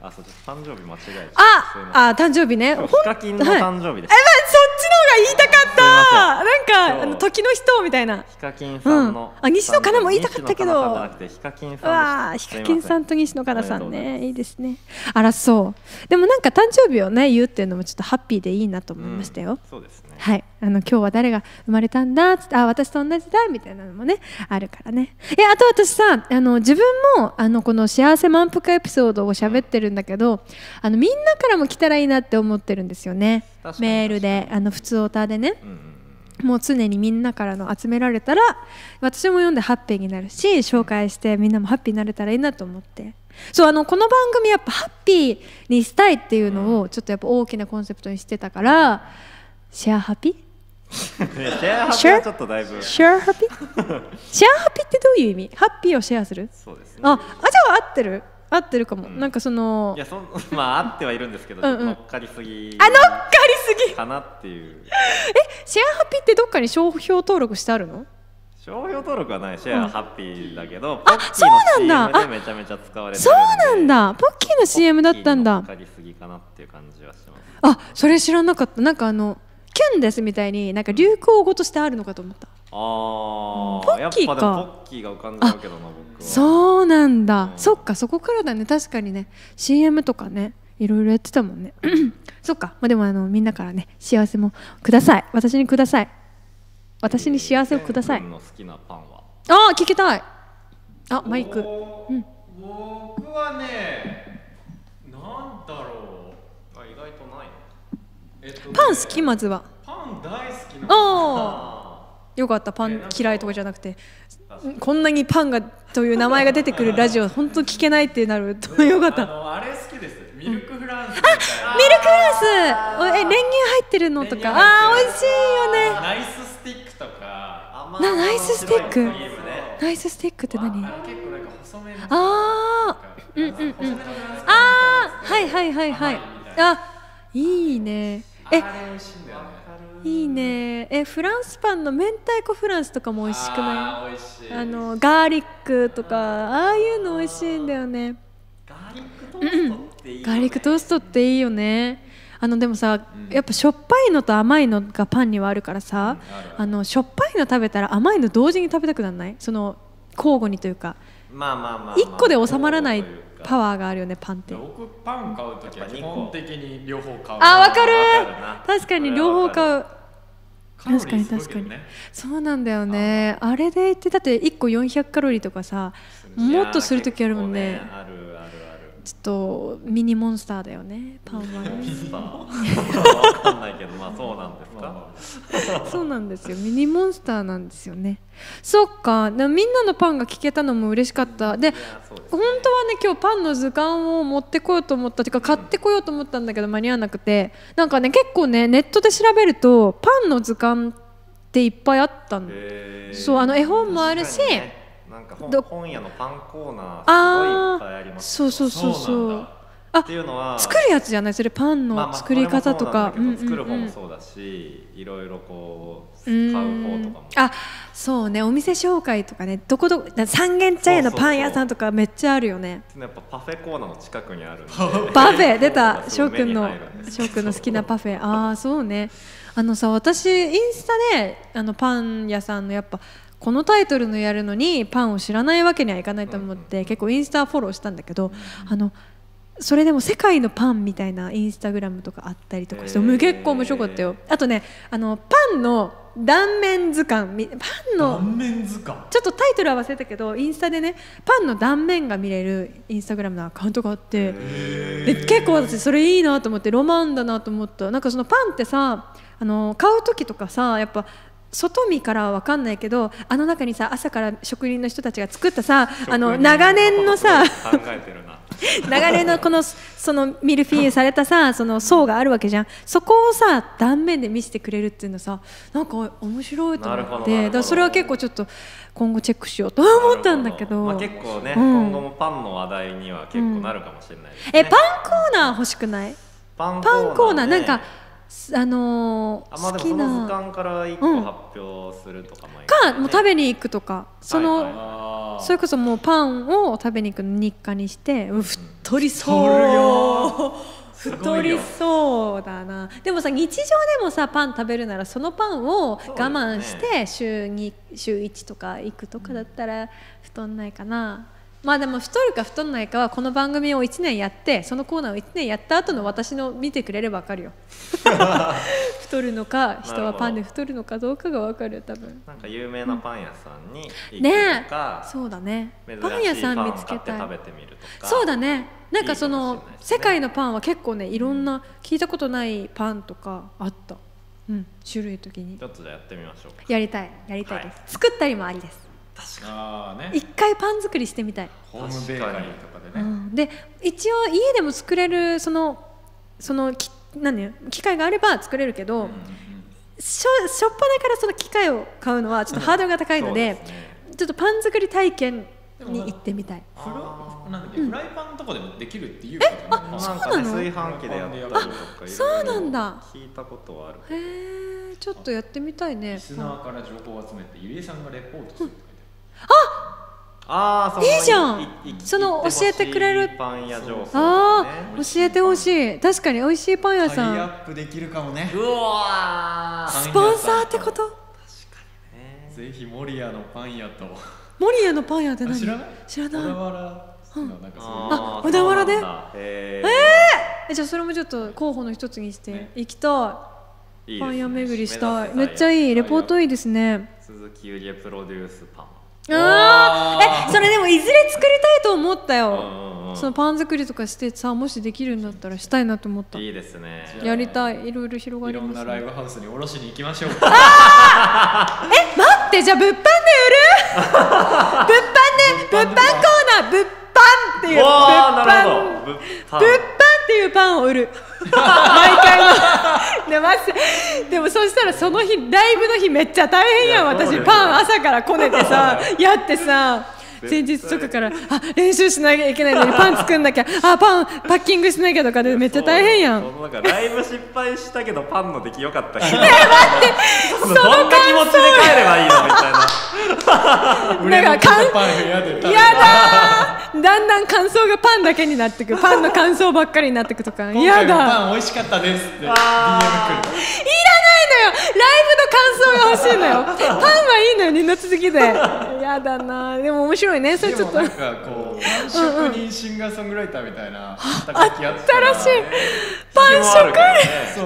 あそう誕生日間違えあまあ誕生日ね。ほんヒカキンのはい。誕生日です、え、まあ、そっちの方が言いたかった。なんかあの時の人みたいな。ヒカキンさんの、うん。あ西野カナも言いたかったけど。ヒカキンさんわあヒカキンさんと西野カナさんね。いいですね。あらそう。でもなんか誕生日をね言うっていうのもちょっとハッピーでいいなと思いましたよ、うん。そうですね。はい、あの今日は誰が生まれたんだ？っつってあ私と同じだみたいなのもねあるからね。いやあと私さあの自分もあのこの幸せ満腹エピソードを喋ってるんだけどあのみんなからも来たらいいなって思ってるんですよね。メールであの普通オタでね。うんうんもう常にみんなからの集められたら私も読んでハッピーになるし紹介してみんなもハッピーになれたらいいなと思って。そうあのこの番組やっぱハッピーにしたいっていうのをちょっとやっぱ大きなコンセプトにしてたからシェアハピ？いやシェアハピはちょっとだいぶ。シェアハピ？シェアハピってどういう意味？ハッピーをシェアする？そうですね。ああじゃあ合ってる。合ってるかも、うん。なんかそのいやそん まああってはいるんですけど、うん乗っかりすぎあ乗っかりすぎ！かなっていう。シェアハピってどっかに商標登録してあるの？商標登録はない。シェアハッピーだけど、あポッキーのそうなんだ。CM でめちゃめちゃ使われてそうなんだ。ポッキーの CM だったんだ。ポッキーに乗っかりすぎかなっていう感じはしてます。あそれ知らなかった。なんかあのキュンですみたいになんか流行語としてあるのかと思った。あポッキーか。ポッキーが浮かんじゃうけどな僕は。そうなんだ、うん。そっかそこからだね。確かにね。CM とかねいろいろやってたもんね。そっか。まあでもあのみんなからね幸せもください。私にください。私に幸せをください。ケン君の好きなパンは？あ聞きたい。あマイク。うん。僕はねなんだろうえっとねパン好き？まずは。パン大好きなああ よかった。パン嫌いとかじゃなくて。こんなにパンがという名前が出てくるラジオ 本当聞けないってなると よかった。あのあれ好きです。ミルクフランスみたいな。ミルクラス。おえ練乳入ってるのとか。あー美味しいよね。ナイススティックとか。甘なナイススティック。ナイススティックって何？ああー。うんうんうんあー。はいはいはいはい。あいいねえいいいね。えフランスパンの明太子フランスとかも美味しくない？あのガーリックとかああいうの美味しいんだよね。ガーリックトーストっていいよね。ガーリックトーストっていいよね。あのでもさ、やっぱしょっぱいのと甘いのがパンにはあるからさ、あのしょっぱいの食べたら甘いの同時に食べたくならない？その交互にというか。まあまあまあまあ。一個で収まらないパワーがあるよねパンって。僕パン買うときは基本的に両方買う。あわかる。わかるな。確かに両方買う。確かに確かに。そうなんだよね。あれで言ってだって1個400カロリーとかさもっとする時あるもんね。いやー結構あるあるあるちょっとミニモンスターだよねパンはね。スターわかんないけどまあそうなんですか？そうなんですよ。ミニモンスターなんですよね。そっか。みんなのパンが聞けたのも嬉しかった。でいやそうです本当はね今日パンの図鑑を持ってこようと思ったていうか買ってこようと思ったんだけど間に合わなくて。なんかね結構ねネットで調べるとパンの図鑑っていっぱいあったの。そうあの絵本もあるしなんか本ど本屋のパンコーナーあすごいいっぱいありますそうそうそうそう。あっていうのは作るやつじゃない？それパンまあまあの作り方とか。それもそうなんだけど作る方もそうだしいろいろこうう買んう方とかも。あそうね。お店紹介とかね。どこどこだ三軒茶屋のパン屋さんとかめっちゃあるよね。やっぱパフェコーナーの近くにあるんで パフェ出た。翔くんの 翔くんの好きなパフェ。ああそうね。あのさ私インスタであのパン屋さんのやっぱこのタイトルのやるのにパンを知らないわけにはいかないと思って結構インスタフォローしたんだけどあのそれでも世界のパンみたいなインスタグラムとかあったりとかして結構面白かったよ。あとねあのパンの断面図鑑みパンの断面図鑑？ちょっとタイトルは忘れたけどインスタでねパンの断面が見れるインスタグラムのアカウントがあってで結構私それいいなと思ってロマンだなと思った。なんかそのパンってさあの買う時とかさやっぱ外見からは分かんないけどあの中にさ朝から職人の人たちが作ったさあの長年のさ考えてるな。長年のこのそのミルフィーユされたさその層があるわけじゃん。そこをさ断面で見せてくれるっていうのさなんか面白いと思って。だそれは結構ちょっと今後チェックしようと思ったんだけど。まあ、結構ね、うん。今後もパンの話題には結構なるかもしれないです、ね。えパンコーナー欲しくない？パンパンコーナー。ねなんかすあのーあまあでも好きその図な鑑から一個うん。発表するとかもいいかもう食べにに行くとか。その、はいはい。あそれこそもうパンを食べに行くの日課にしてうん太りそう。太るよ太りそうだな。でもさ日常でもさパン食べるならそのパンを我慢して週2週1とか行くとかだったら太んないかなまあでも太るか太んないかはこの番組を1年やってそのコーナーを1年やった後の私の見てくれれば分かるよ。太るのか人はパンで太るのかどうかが分かるよ多分。なんか有名なパン屋さんに行ねくとか、そうだね。パン屋さん見つけたい。食べてみるとか。そうだね。なんかそのね。世界のパンは結構ねいろんな聞いたことないパンとかあった。うん種類的に。ちょっとじゃあやってみましょうか。やりたい。やりたいです、は作ったりもありですあーね。一回パン作りしてみたい、ホームベーカリーとかでね。うん、で一応家でも作れるそのそのき何機械があれば作れるけど、しょしょっぱなからその機械を買うのはちょっとハードルが高いので,、ですね。ちょっとパン作り体験に行ってみたい。フラなんだっけフライパンとかでもできるっていうけどねなんかねそうなの？炊飯器でやったりとかあそうなんだ。聞いたことはあるへえちょっとやってみたいね。リスナーから情報を集めてゆりえさんがレポートする。って書いてああいいじゃん。その教えてくれる。パン屋情報ね。ああ教えてほしい。確かに美味しいパン屋あるタイアさんップできるかもね。うわー。スポンサーってこと？ね。ぜひ守谷のパン屋と。守谷のパン屋って何？あ知らない？知らない。小田原。のなんかそういうあ小田原で？そうなんだ。へえじゃあそれもちょっと候補の一つにして行きたーいパン屋巡りしたい。めっちゃいい。レポートいいですね。鈴木ゆりえプロデュースパンあー。えそれでもいずれ作りたいと思ったよ。そのパン作りとかしてさもしできるんだったらしたいなと思った。いいですね。やりたい。いろいろ広がいろんりますね。なライブハウスに下ろしに行きましょう。待ってじゃあ物販で売る？物販で物販コーナー。物販っていう物販。物販っていうパンを売る。毎回の。でででもそしたらその日ライブの日めっちゃ大変やん。私パン朝からこねてさやってさ前日とかからあ練習しなきゃいけないのにパン作んなきゃあパンパッキングしなきゃとかでめっちゃ大変やん。そのなんかライブ失敗したけどパンの出来良かった日え待ってどんな気持ちで帰ればいいのみたいな。なんかパン部屋でやだー。だんだん感想がパンだけになってくパンの感想ばっかりになってくとか。今やだ。パン美味しかったですって DM 来るいらないのよ。ライブの感想が欲しいのよ。パンはいいのよ二の続きで。やだなでも面白いね。それちょっと。なんかこうパン職人シンガーソングライターみたいな肩書きあったら新しい。パンもあるけどねそう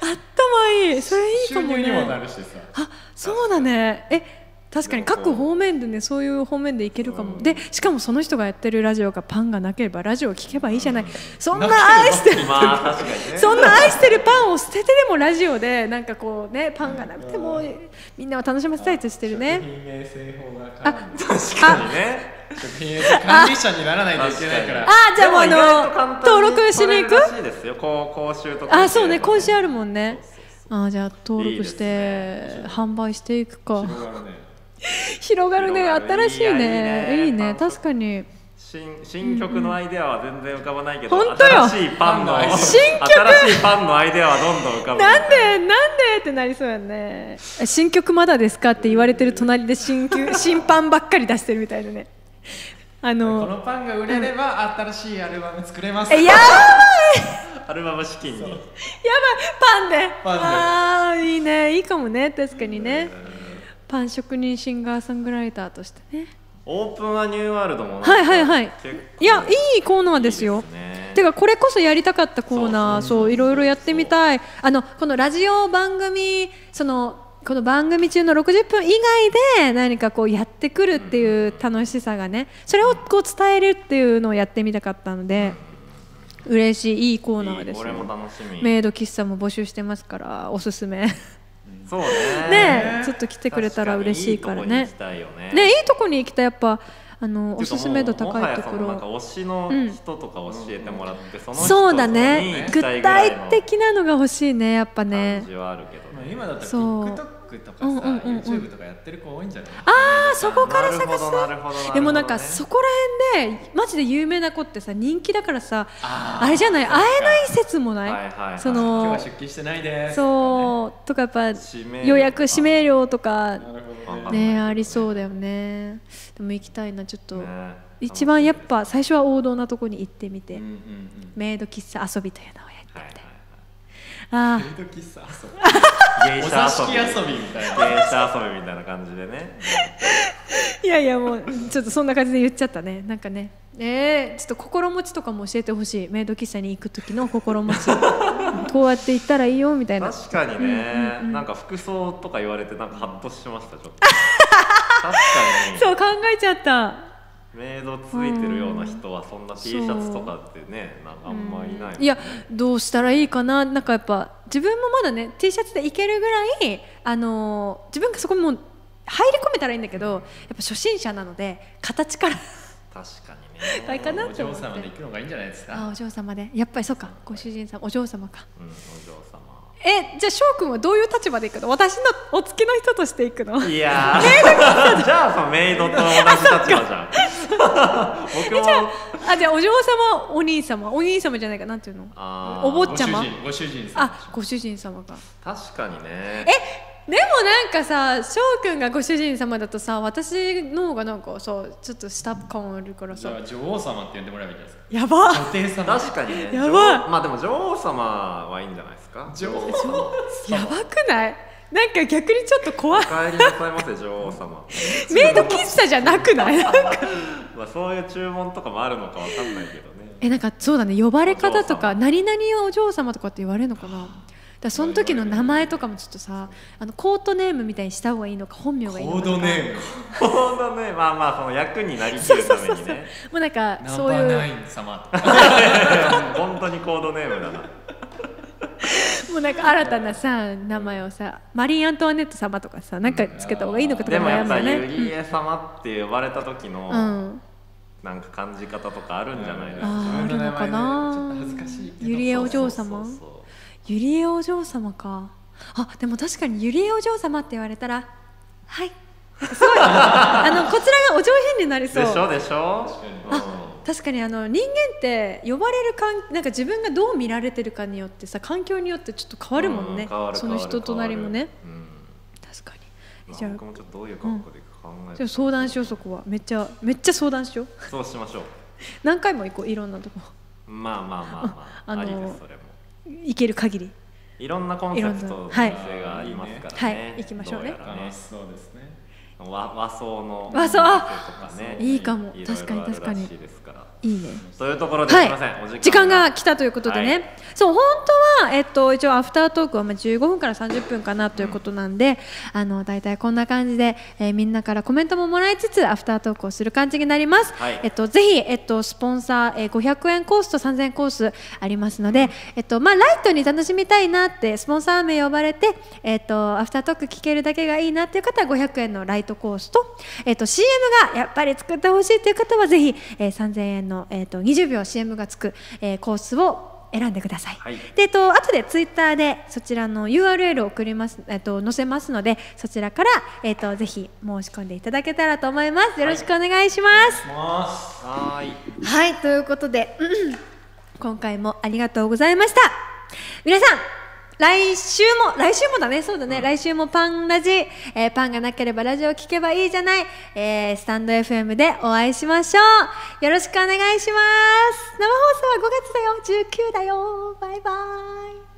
頭いい。それいいかも収入にもなねるしさ。あそうだね。え確かに各方面でねそういう方面でいけるかも。でしかもその人がやってるラジオがパンがなければラジオを聞けばいいじゃない。そんな愛してる。まあね。そんな愛してるパンを捨ててでもラジオでなんかこうねパンがなくてもみんなを楽しませたいとしてる食ね。あ確かにね。食品管理者にならないといけないから。あじゃあもうあの単登録しに行く？取れるらしいですよ。こう講習とかあそうね。講習あるるもんね。あじゃあ登録して販売していくか広がるね新しいね。いやいいね。確かに。新新曲のアイデアは全然浮かばないけど、本当よ。新しいパンの新新しいパンのアイデアはどんどん浮かぶなんでなんでってなりそうやね。え新曲まだですかって言われてる隣で新曲 新パンばっかり出してるみたいなね。あこののパンが売れれば新しいアルバム作れます。えやばい！アルバム資金に。やばい！パンで。パンで。ああいいね。いいかもね。確かにねパン職人シンガーソングライターとしてね。オープンアニューワールドもはいはいはい。いやいいコーナーですよ。いいですね。てかこれこそやりたかったコーナーそういろいろやってみたい。あのこのラジオ番組そのこの番組中の60分以外で何かこうやってくるっていう楽しさがねそれをこう伝えるっていうのをやってみたかったので嬉しいいいコーナーですいいこれもよ楽しみ。メイド喫茶も募集してますからおすすめそうね。ねえちょっと来てくれたら嬉しいからね。確かにいいとこに行きたいよね。ねいいとこに行きたい。やっぱあのおすすめ度高いとこもはやそのなんかろ推しの人とか教えてもらって、その人そうだにね具行きたいぐらいの体的なのが欲しいねやっぱ感ねじはあるけどね。まあ今だったらそう TikTok とかさ、うんうんうんうん。YouTube とかやってる子多いんじゃない？あーそこから探す。でもなんかそこら辺でマジで有名な子ってさ人気だからさあれじゃない？会えない説もない、はいはいはい。そ今日はの出勤してないです。そうとかやっぱ予約指名料とかね。ねありそうだよね。でも行きたいなちょっと、ね一番やっぱ最初は王道なとこに行ってみて、うんうんうん。メイド喫茶遊びというのをやってみはいたい、あメイド喫茶遊び。遊び遊びみたいなゲイシャ遊びみたいな感じでね。あいやいやもうちょっとそんな感じで言っちゃったね。なんかね。えー、ちょっと心持ちとかも教えてほしい。メイド喫茶に行く時の心持ち。こうやって行ったらいいよみたいな。確かにね、なんか服装とか言われてなんかハッとしましたちょっと。確かに。そう考えちゃったメイドついてるような人はそんな T シャツとかってねなんかあんまいないね。いやどうしたらいいかななんかやっぱ自分もまだね T シャツでいけるぐらいあのー自分がそこにもう入り込めたらいいんだけどやっぱ初心者なので形から。確かにね。おかなって思って。嬢様で行くのがいいんじゃないですか。あお嬢様で。やっぱりそうか。ご主人様お嬢様か。うんお嬢様えじゃあ翔くんはどういう立場で行くの？私のお付きの人として行くの？いやー。じゃあそのメイドと同じ立場じゃん。僕も。あじゃあお嬢様お兄様？お兄様じゃないか。なんていうの？あー。お坊ちゃま？ご主人ご主人さんあご主人様か。確かにねでもなんかさ翔くんがご主人様だとさ私の方がなんかさちょっと下感あるからさ。じゃあ女王様って呼んでもらえばいいじゃないですか？やば。女帝様確かにね。やば。まあでも女王様はいいんじゃないですか？女王やばくない？なんか逆にちょっと怖い。お帰りなさいませ女王様。メイド喫茶じゃなくない？なんか。まあそういう注文とかもあるのかわかんないけどね。えなんかそうだね。呼ばれ方とか何々お嬢様とかって言われるのかな？だその時の名前とかもちょっとさあのコートネームみたいにした方がいいのか本名がいいのコか。とかードネーム。ほんとねまあまあその役になりきるためにね。もうなんかナンそういうバーナイン様 本当にコードネームだな。もうなんか新たなさ名前をさマリー・アントワネット様とかさなんかつけた方がいいのかとかでもやっぱ悩むよねゆりえ様って呼ばれた時の、うん。なんか感じ方とかあるんじゃないですか、あーあるのかな？ちょっと恥ずかしいけど。ゆりえお嬢様？そうそうゆりえお嬢様か。あでも確かにゆりえお嬢様って言われたらはい。すごい。あのこちらがお上品になりそう。でしょでしょ。確かにあの人間って呼ばれるかんなんか自分がどう見られてるかによってさ環境によってちょっと変わるもんね、う変わるその人となりもね。変わる確かに。うん。じゃあ僕もちょっとどういう格好でいくか。考えて、じゃあ相談しようそこは。めっちゃめっちゃ相談しよう。そうしましょう。何回も行こういろんなとこ。まあまあまあまあ。あのありですそれも行ける限り。いろんなコンセプトのおはい。店がありますからね、はい。行きましょうね。楽しそうですね。和和装の和装。とかね。いいかも。確かに確かにいですからいいね。というところではい、時間が。来たということでね、はい。そう本当は、えっと、一応アフタートークはまあ15分から30分かなということなんで、あの大体こんな感じで、えーみんなからコメントももらいつつアフタートークをする感じになります、はい。えっと、ぜひ、えっと、スポンサー、えー500円コースと3000円コースありますので、えっとまあ、ライトに楽しみたいなってスポンサー名呼ばれて、えっと、アフタートーク聞けるだけがいいなっていう方は500円のライトコースと、えっと、CM がやっぱり作ってほしいという方はぜひ、えー3000円の、えっと、20秒 CM がつく、えーコースを選んでください。はいで、えっと後でツイッターでそちらの URL を送ります、えっと載せますので、そちらからえっとぜひ申し込んでいただけたらと思います。よろしくお願いします。はーいはい、ということで、うん今回もありがとうございました。皆さん、来週も、来週もだね、そうだね、来週もパンラジ、えーパンがなければラジオ聞けばいいじゃない、えースタンド FM でお会いしましょう。よろしくお願いします。生放送は5月だよ、19だよ、バイバイ。